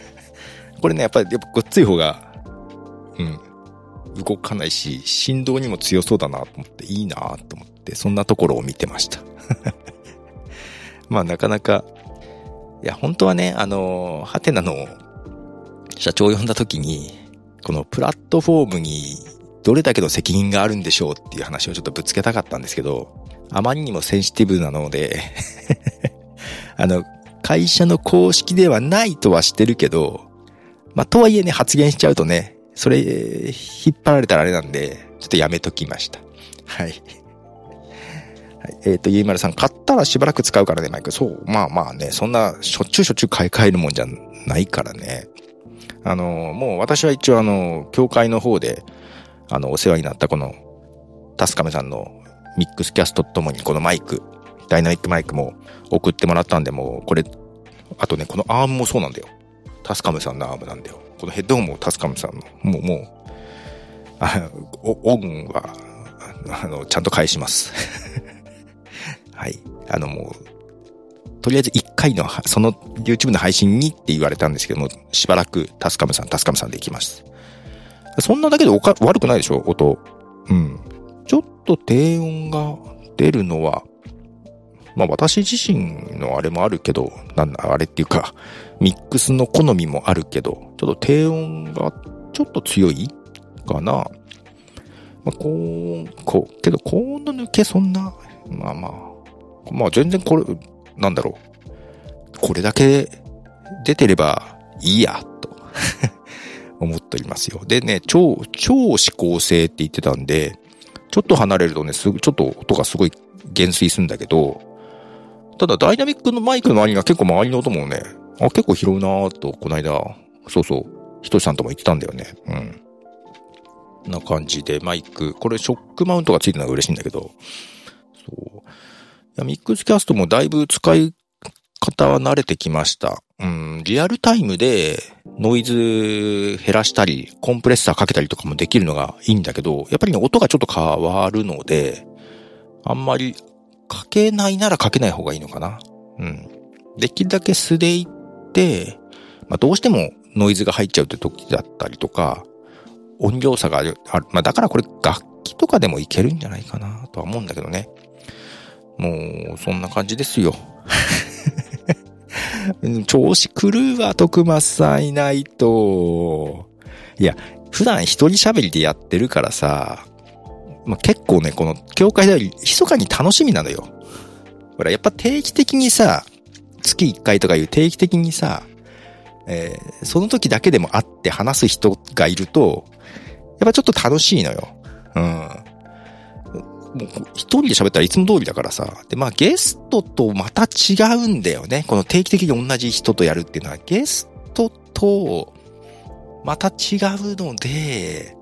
これね、やっぱり、やっぱごっつい方が、うん、動かないし、振動にも強そうだなと思って、いいなと思って、そんなところを見てました。まあなかなか、いや、本当はね、あの、ハテナの社長を呼んだ時に、このプラットフォームにどれだけの責任があるんでしょうっていう話をちょっとぶつけたかったんですけど、あまりにもセンシティブなので あの、会社の公式ではないとはしてるけど、まあ、とはいえね、発言しちゃうとね、それ、引っ張られたらあれなんで、ちょっとやめときました。はい。はい、えっ、ー、と、ゆいまるさん、買ったらしばらく使うからね、マイク。そう。まあまあね、そんな、しょっちゅうしょっちゅう買い替えるもんじゃないからね。あの、もう私は一応あの、教会の方で、あの、お世話になったこの、タスカメさんのミックスキャストとともにこのマイク、ダイナミックマイクも送ってもらったんで、もうこれ、あとね、このアームもそうなんだよ。タスカムさんのアームなんだよ。このヘッドホンもタスカムさんの、もう、もう、あオンは、あの、ちゃんと返します。はい。あの、もう、とりあえず1回の、その YouTube の配信にって言われたんですけども、しばらくタスカムさん、タスカムさんで行きます。そんなだけでおか悪くないでしょ？音。うん。ちょっと低音が出るのは、まあ私自身のあれもあるけど、なんだ、あれっていうか、ミックスの好みもあるけど、ちょっと低音がちょっと強いかな。まあ、高音、こう、けど高音の抜けそんな、まあまあ、まあ全然これ、なんだろう。これだけ出てればいいや、と思っておりますよ。でね、超、超指向性って言ってたんで、ちょっと離れるとね、すぐ、ちょっと音がすごい減衰するんだけど、ただダイナミックのマイクの周りが結構周りの音もね、あ、結構拾うなぁと、この間、そうそう、ひとしさんとも言ってたんだよね。うん。な感じで、マイク、これショックマウントがついてるのが嬉しいんだけど、そう。いや、ミックスキャストもだいぶ使い方は慣れてきました。うん、リアルタイムでノイズ減らしたり、コンプレッサーかけたりとかもできるのがいいんだけど、やっぱりね、音がちょっと変わるので、あんまりかけないならかけない方がいいのかな。うん。できるだけ素でいって、まあ、どうしてもノイズが入っちゃうって時だったりとか、音量差がある。まあ、だからこれ楽器とかでもいけるんじゃないかなとは思うんだけどね。もう、そんな感じですよ。調子狂うわ、徳松さんいないと。いや、普段一人喋りでやってるからさ、まあ、結構ね、この教会では密かに楽しみなのよ。ほら、やっぱ定期的にさ、月1回とかいう定期的にさ、えー、その時だけでも会って話す人がいると、やっぱちょっと楽しいのよ。うん。もう一人で喋ったらいつも通りだからさ。で、まあゲストとまた違うんだよね。この定期的に同じ人とやるっていうのは、ゲストとまた違うので、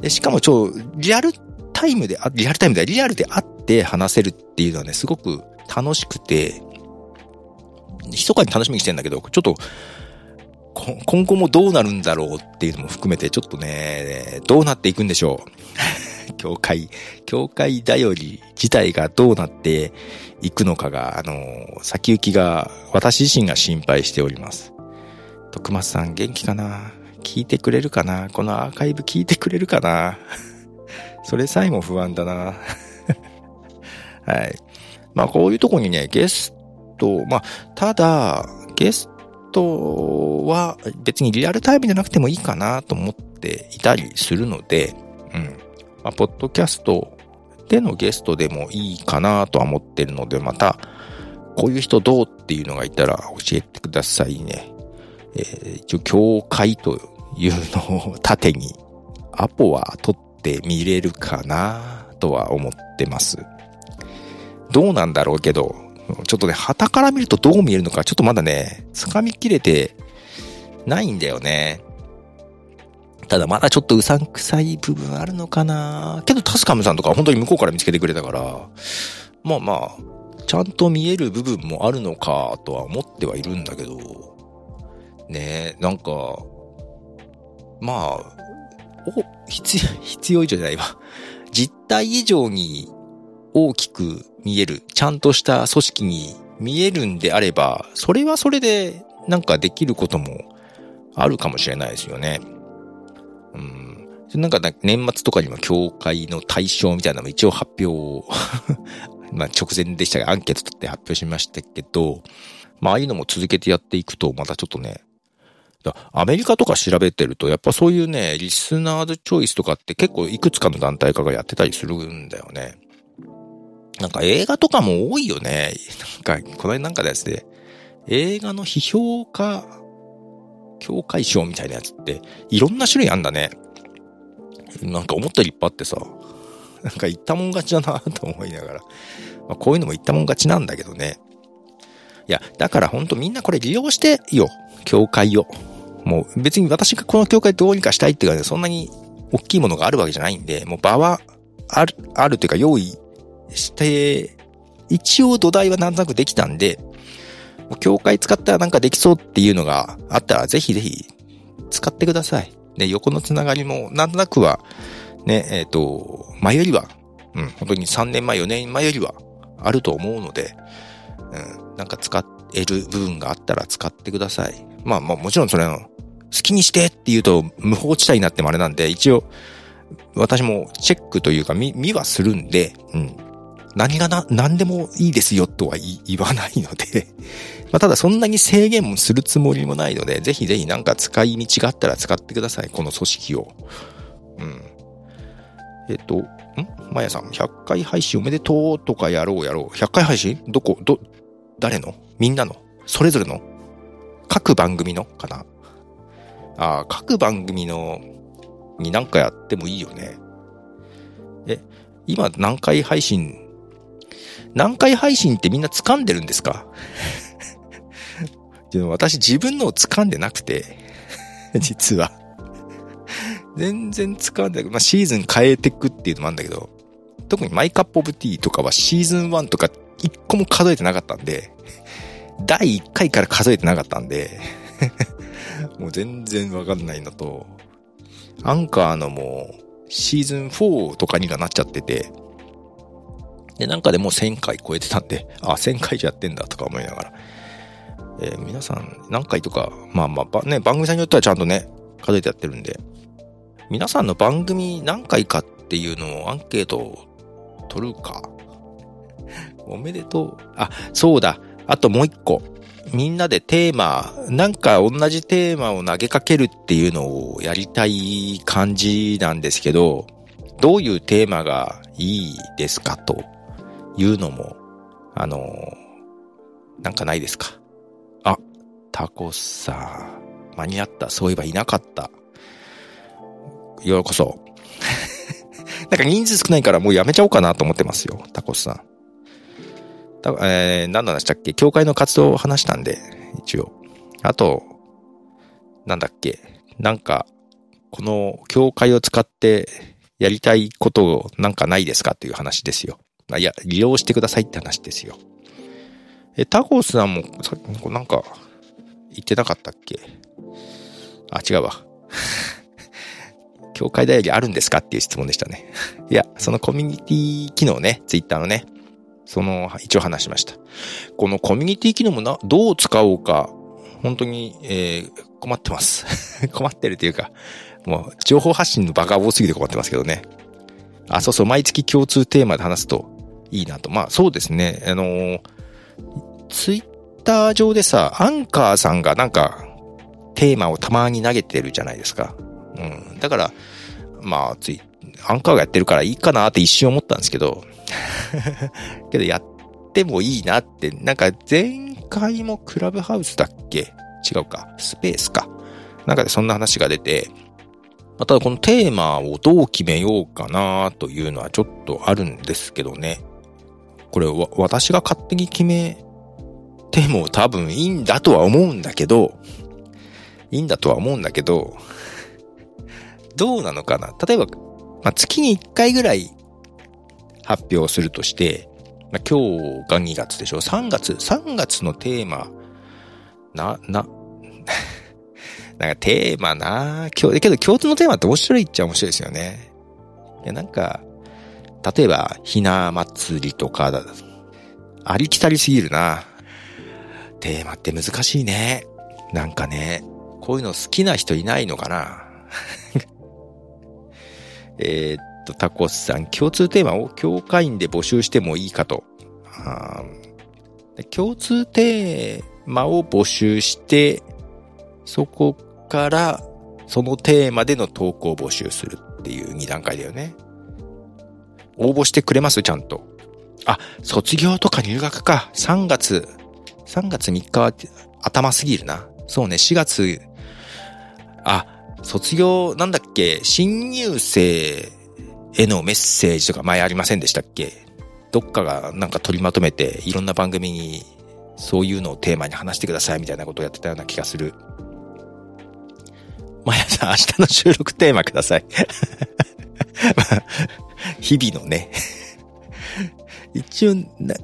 でしかも超、リアルタイムで、リアルタイムで、リアルで会って話せるっていうのはね、すごく楽しくて、密かに楽しみにしてんだけど、ちょっと、今後もどうなるんだろうっていうのも含めて、ちょっとね、どうなっていくんでしょう。教会、教会だより自体がどうなっていくのかが、あの、先行きが、私自身が心配しております。徳松さん元気かな？聞いてくれるかな？このアーカイブ聞いてくれるかな？それさえも不安だな はい。まあこういうとこにね、ゲスト、まあ、ただ、ゲストは別にリアルタイムじゃなくてもいいかなと思っていたりするので、うん。まあ、ポッドキャストでのゲストでもいいかなとは思ってるので、またこういう人どうっていうのがいたら教えてくださいね。えー、一応、教会というのを縦に、アポは取ってみれるかなとは思ってます。どうなんだろうけど、ちょっとね、旗から見るとどう見えるのか、ちょっとまだね、掴みきれてないんだよね。ただまだちょっとうさんくさい部分あるのかなけどタスカムさんとか本当に向こうから見つけてくれたから、まあまあ、ちゃんと見える部分もあるのかとは思ってはいるんだけど、ねえ、なんか、まあ、お、必要、必要以上じゃないわ。実体以上に大きく見える、ちゃんとした組織に見えるんであれば、それはそれでなんかできることもあるかもしれないですよね。うん。なんか年末とかにも協会の対象みたいなのも一応発表 まあ直前でしたがアンケート取って発表しましたけど、まあああいうのも続けてやっていくとまたちょっとね、アメリカとか調べてると、やっぱそういうね、リスナーズチョイスとかって結構いくつかの団体化がやってたりするんだよね。なんか映画とかも多いよね。なんか、この辺なんかですね、映画の批評家協会賞みたいなやつって、いろんな種類あんだね。なんか思ったよりいってさ、なんか言ったもん勝ちだなと思いながら。まあ、こういうのも言ったもん勝ちなんだけどね。いや、だからほんとみんなこれ利用してよ。協会を。もう別に私がこの協会どうにかしたいっていうかね、そんなに大きいものがあるわけじゃないんで、もう場はある、あるというか用意して、一応土台はなんとなくできたんで、教会使ったらなんかできそうっていうのがあったら、ぜひぜひ使ってください。で、横のつながりも、なんとなくは、ね、えっ、ー、と、前よりは、うん、本当に3年前、4年前よりはあると思うので、うん、なんか使える部分があったら使ってください。まあまあもちろんそれの、好きにしてって言うと無法地帯になってもあれなんで、一応、私もチェックというか見、見はするんで、うん。何がな、何でもいいですよとは言わないので まあ、ただそんなに制限もするつもりもないので、ぜひぜひなんか使い道があったら使ってください。この組織を。うん。えっと、ん？まやさん、100回配信おめでとうとかやろうやろう。100回配信？どこ、ど、誰の？みんなの？それぞれの？各番組のかな？ああ、各番組のに何かやってもいいよね。え、今何回配信何回配信ってみんな掴んでるんですか？私自分のを掴んでなくて、実は。全然掴んで、まあ、シーズン変えてくっていうのもあるんだけど、特にマイカップオブティーとかはシーズン1とか一個も数えてなかったんで、第1回から数えてなかったんで もう全然わかんないのと、アンカーのもうシーズン4とかにがなっちゃってて、で、なんかでもう1000回超えてたんで、あ、1000回じゃやってんだとか思いながら。えー、皆さん何回とか、まあまあ、ね、番組さんによってはちゃんとね、数えてやってるんで、皆さんの番組何回かっていうのをアンケートを取るか。おめでとう。あ、そうだ。あともう一個。みんなでテーマ、なんか同じテーマを投げかけるっていうのをやりたい感じなんですけど、どういうテーマがいいですかというのも、あの、なんかないですか？あ、タコさん。間に合った。そういえばいなかった。ようこそ。なんか人数少ないからもうやめちゃおうかなと思ってますよ。タコスさん。たえー、何の話したっけ？教会の活動を話したんで、一応。あと、なんだっけ？なんか、この教会を使ってやりたいことなんかないですか？っていう話ですよ。あいや、利用してくださいって話ですよ。え、タコスさんも、さっきなんか、言ってなかったっけ？あ、違うわ。教会だよりあるんですかっていう質問でしたね。いや、そのコミュニティ機能ね、ツイッターのね、その、一応話しました。このコミュニティ機能もな、どう使おうか、本当に、えー、困ってます。困ってるというか、もう、情報発信の場が多すぎて困ってますけどね。あ、そうそう、毎月共通テーマで話すといいなと。まあ、そうですね。あのー、ツイッター上でさ、アンカーさんがなんか、テーマをたまに投げてるじゃないですか。うん。だから、まあ、つい、アンカーがやってるからいいかなって一瞬思ったんですけど、けどやってもいいなって、なんか前回もクラブハウスだっけ？違うか。スペースか。なんかでそんな話が出て、まただこのテーマをどう決めようかなというのはちょっとあるんですけどね。これわ、私が勝手に決めても多分いいんだとは思うんだけど、いいんだとは思うんだけど、どうなのかな？例えば、まあ、月に1回ぐらい発表するとして、まあ、今日が2月でしょ ?3 月、3月のテーマ、な、な、なんかテーマな今日、けど共通のテーマって面白いっちゃ面白いですよね。いや、なんか、例えば、ひな祭りとかだ、ありきたりすぎるな。テーマって難しいね。なんかね、こういうの好きな人いないのかな えっと、タコスさん、共通テーマを教会員で募集してもいいかと。共通テーマを募集して、そこからそのテーマでの投稿を募集するっていう2段階だよね。応募してくれますちゃんと。あ、卒業とか入学か。3月、3月3日は頭すぎるな。そうね、4月、あ、卒業、なんだっけ、新入生へのメッセージとか前ありませんでしたっけ？どっかがなんか取りまとめて、いろんな番組にそういうのをテーマに話してくださいみたいなことをやってたような気がする。まやさん、明日の収録テーマください。日々のね一応、な、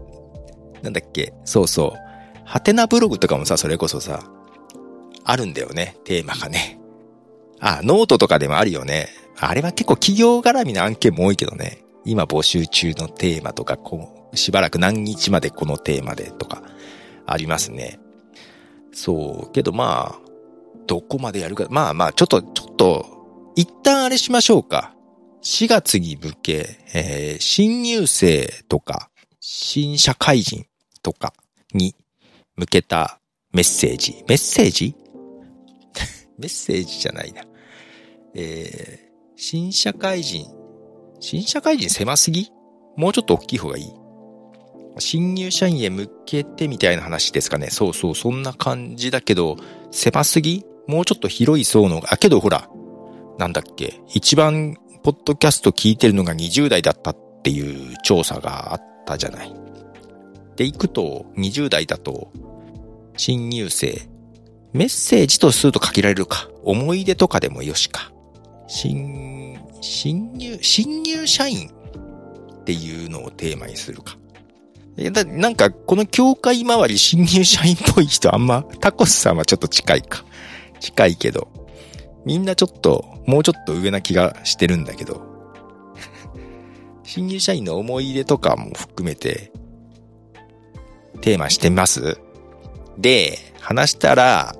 なんだっけ、そうそう。ハテナブログとかもさ、それこそさ、あるんだよね、テーマがね。あ、ノートとかでもあるよね。あれは結構企業絡みの案件も多いけどね。今募集中のテーマとか、こう、しばらく何日までこのテーマでとか、ありますね。そう。けどまあ、どこまでやるか。まあまあ、ちょっと、ちょっと、一旦あれしましょうか。4月に向け、えー、新入生とか、新社会人とかに向けたメッセージ。メッセージ？メッセージじゃないな。えー、新社会人。新社会人狭すぎ？もうちょっと大きい方がいい？新入社員へ向けてみたいな話ですかね。そうそう、そんな感じだけど、狭すぎ？もうちょっと広い層の、あ、けどほら、なんだっけ、一番、ポッドキャスト聞いてるのが20代だったっていう調査があったじゃない。で、行くと、20代だと、新入生、メッセージとすると限られるか。思い出とかでもよしか。新、新入、新入社員っていうのをテーマにするか。だなんか、この教会周り新入社員っぽい人あんま、タコスさんはちょっと近いか。近いけど、みんなちょっと、もうちょっと上な気がしてるんだけど、新入社員の思い出とかも含めて、テーマしてみます？で、話したら、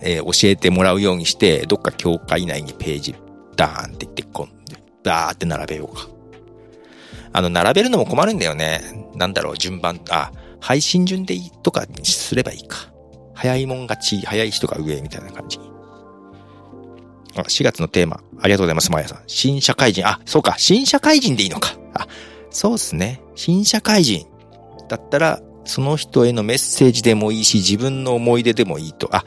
えー、教えてもらうようにして、どっか教会内にページ、ダーンって言ってこんで、ダーって並べようか。あの、並べるのも困るんだよね。なんだろう、順番、あ、配信順でいいとかにすればいいか。早いもん勝ち、早い人が上みたいな感じ。あ、4月のテーマ、ありがとうございます、まやさん。新社会人、あ、そうか、新社会人でいいのか。あ、そうっすね。新社会人。だったら、その人へのメッセージでもいいし、自分の思い出でもいいと。あ、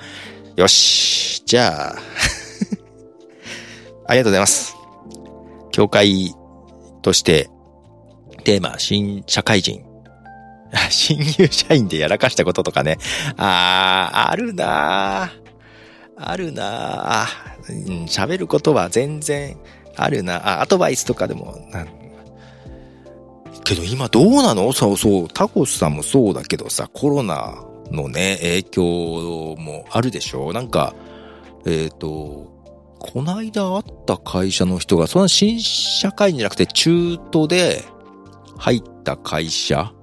よし。じゃあ ありがとうございます。教会として、テーマ、新社会人。新入社員でやらかしたこととかね。あー、あるなーあるなー喋、うん、ることは全然あるな。あ、アドバイスとかでも、けど今どうなの？そうそう、タコスさんもそうだけどさ、コロナのね、影響もあるでしょ？なんか、えっ、ー、と、こないだ会った会社の人が、その新社会じゃなくて中途で入った会社？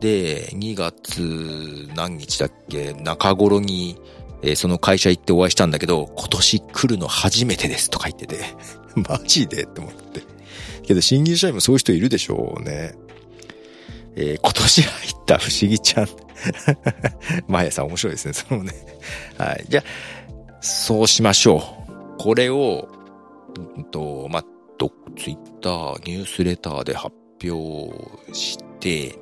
で、2月何日だっけ？中頃に、えー、その会社行ってお会いしたんだけど、今年来るの初めてですとか言ってて、マジでって思って。けど新入社員もそういう人いるでしょうね。えー、今年入った不思議ちゃん。マヤさん面白いですね、そのね。はい。じゃあ、そうしましょう。これを、うんと、まあ、ツイッター、ニュースレターで発表して、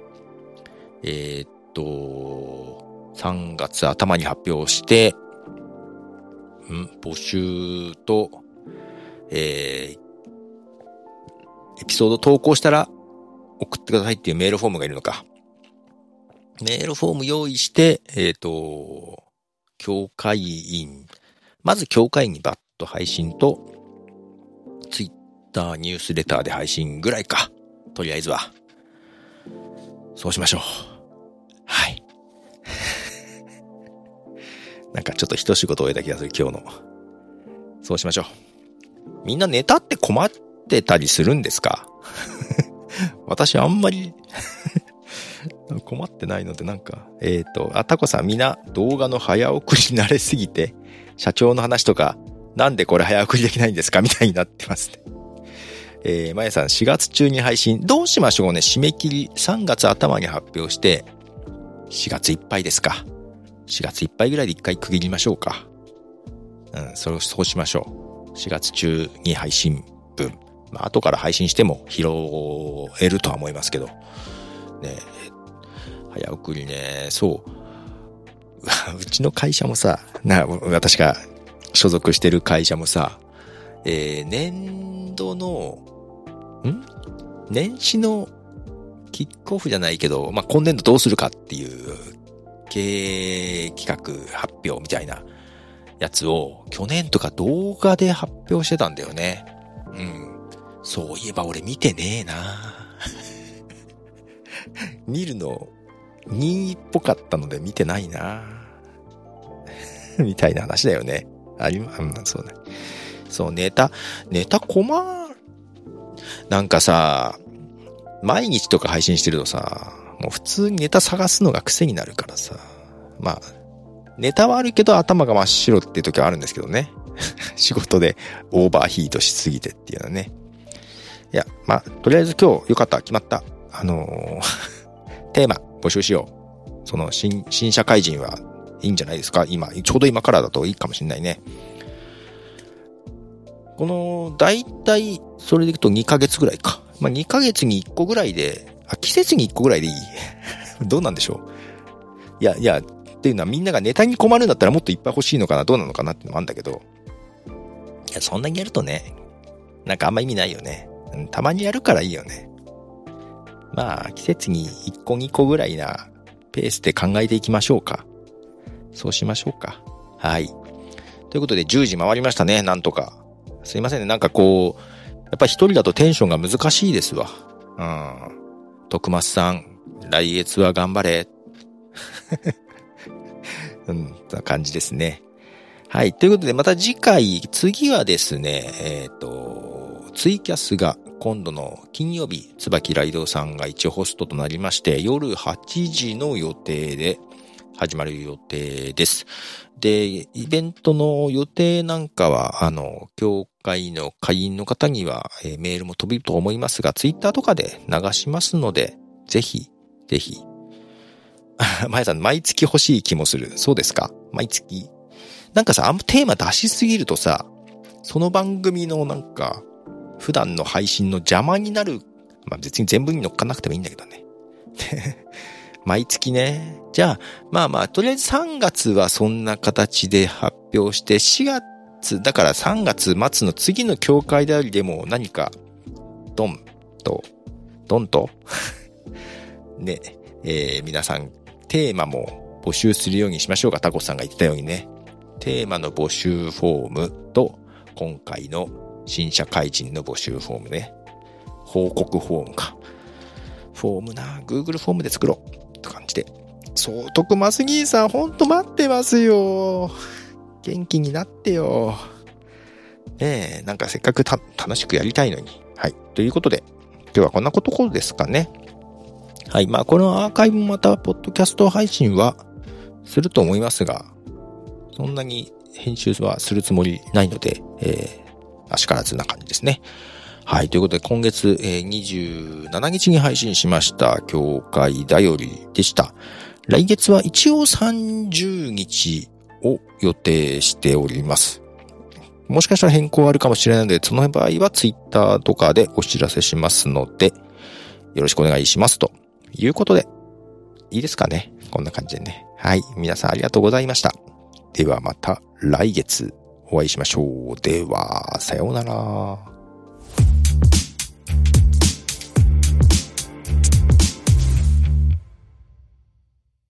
えー、っと、3月頭に発表して、ん募集と、えー、エピソード投稿したら送ってくださいっていうメールフォームがいるのか。メールフォーム用意して、えっ、ー、と、協会員、まず協会員にバッと配信と、ツイッター、ニュースレターで配信ぐらいか。とりあえずは。そうしましょう。はい。なんかちょっと一仕事終えた気がする、今日の。そうしましょう。みんなネタって困ってたりするんですか？私あんまり 困ってないのでなんか、えっ、ー、と、あ、タコさんみんな動画の早送り慣れすぎて、社長の話とか、なんでこれ早送りできないんですかみたいになってますね。えー、まやさん4月中に配信、どうしましょうね締め切り3月頭に発表して、4月いっぱいですか。4月いっぱいぐらいで一回区切りましょうか。うん、そう、そうしましょう。4月中に配信分。まあ、後から配信しても拾えるとは思いますけど。ね早送りね、そう。うちの会社もさ、な、私が所属してる会社もさ、えー、年度の、ん？年始のキックオフじゃないけど、まあ、今年度どうするかっていう経営企画発表みたいなやつを去年とか動画で発表してたんだよね。うん。そういえば俺見てねえな 見るの任意っぽかったので見てないな みたいな話だよね。あり、うん、そうね。そう、ネタ、ネタ困る。なんかさ、毎日とか配信してるとさ、もう普通にネタ探すのが癖になるからさ。まあ、ネタはあるけど頭が真っ白っていう時はあるんですけどね。仕事でオーバーヒートしすぎてっていうのはね。いや、まあ、とりあえず今日よかった、決まった。あのー、テーマ募集しよう。その新、新社会人はいいんじゃないですか？今、ちょうど今からだといいかもしれないね。この、だいたい、それでいくと2ヶ月ぐらいか。まあ、2ヶ月に1個ぐらいで、あ、季節に1個ぐらいでいい？どうなんでしょう？いや、いや、っていうのはみんながネタに困るんだったらもっといっぱい欲しいのかな、どうなのかなっていうのもあるんだけど。いや、そんなにやるとね、なんかあんま意味ないよね。たまにやるからいいよね。まあ、季節に1個2個ぐらいなペースで考えていきましょうか。そうしましょうか。はい。ということで10時回りましたね、なんとか。すいませんね、なんかこう、やっぱ一人だとテンションが難しいですわ。うん。徳松さん、来月は頑張れ。うん、な感じですね。はい。ということで、また次回、次はですね、えっ、ー、と、ツイキャスが今度の金曜日、椿ライドさんが一ホストとなりまして、夜8時の予定で始まる予定です。で、イベントの予定なんかは、あの、協会の会員の方には、え、メールも飛びると思いますが、ツイッターとかで流しますので、ぜひ、ぜひ。まやさん、毎月欲しい気もする。そうですか？毎月。なんかさ、あんまテーマ出しすぎるとさ、その番組のなんか、普段の配信の邪魔になる。まあ別に全部に乗っかなくてもいいんだけどね。毎月ね。じゃあ、まあまあ、とりあえず3月はそんな形で発表して、4月、だから3月末の次の教会でありでも何か、ドンと、ドンと？ね、えー、皆さん、テーマも募集するようにしましょうか。タコさんが言ってたようにね。テーマの募集フォームと、今回の新社会人の募集フォームね。報告フォームか。フォームな、Google フォームで作ろう。って感じで。そう、徳マスギーさん、ほんと待ってますよ。元気になってよ。ねえ、なんかせっかくた、楽しくやりたいのに。はい。ということで、今日はこんなことこですかね。はい。まあ、このアーカイブもまた、ポッドキャスト配信はすると思いますが、そんなに編集はするつもりないので、えー、足からずな感じですね。はい。ということで、今月、えー、27日に配信しました、教会だよりでした。来月は一応30日を予定しております。もしかしたら変更あるかもしれないので、その場合は Twitter とかでお知らせしますので、よろしくお願いします。ということで、いいですかね。こんな感じでね。はい。皆さんありがとうございました。ではまた来月お会いしましょう。では、さようなら。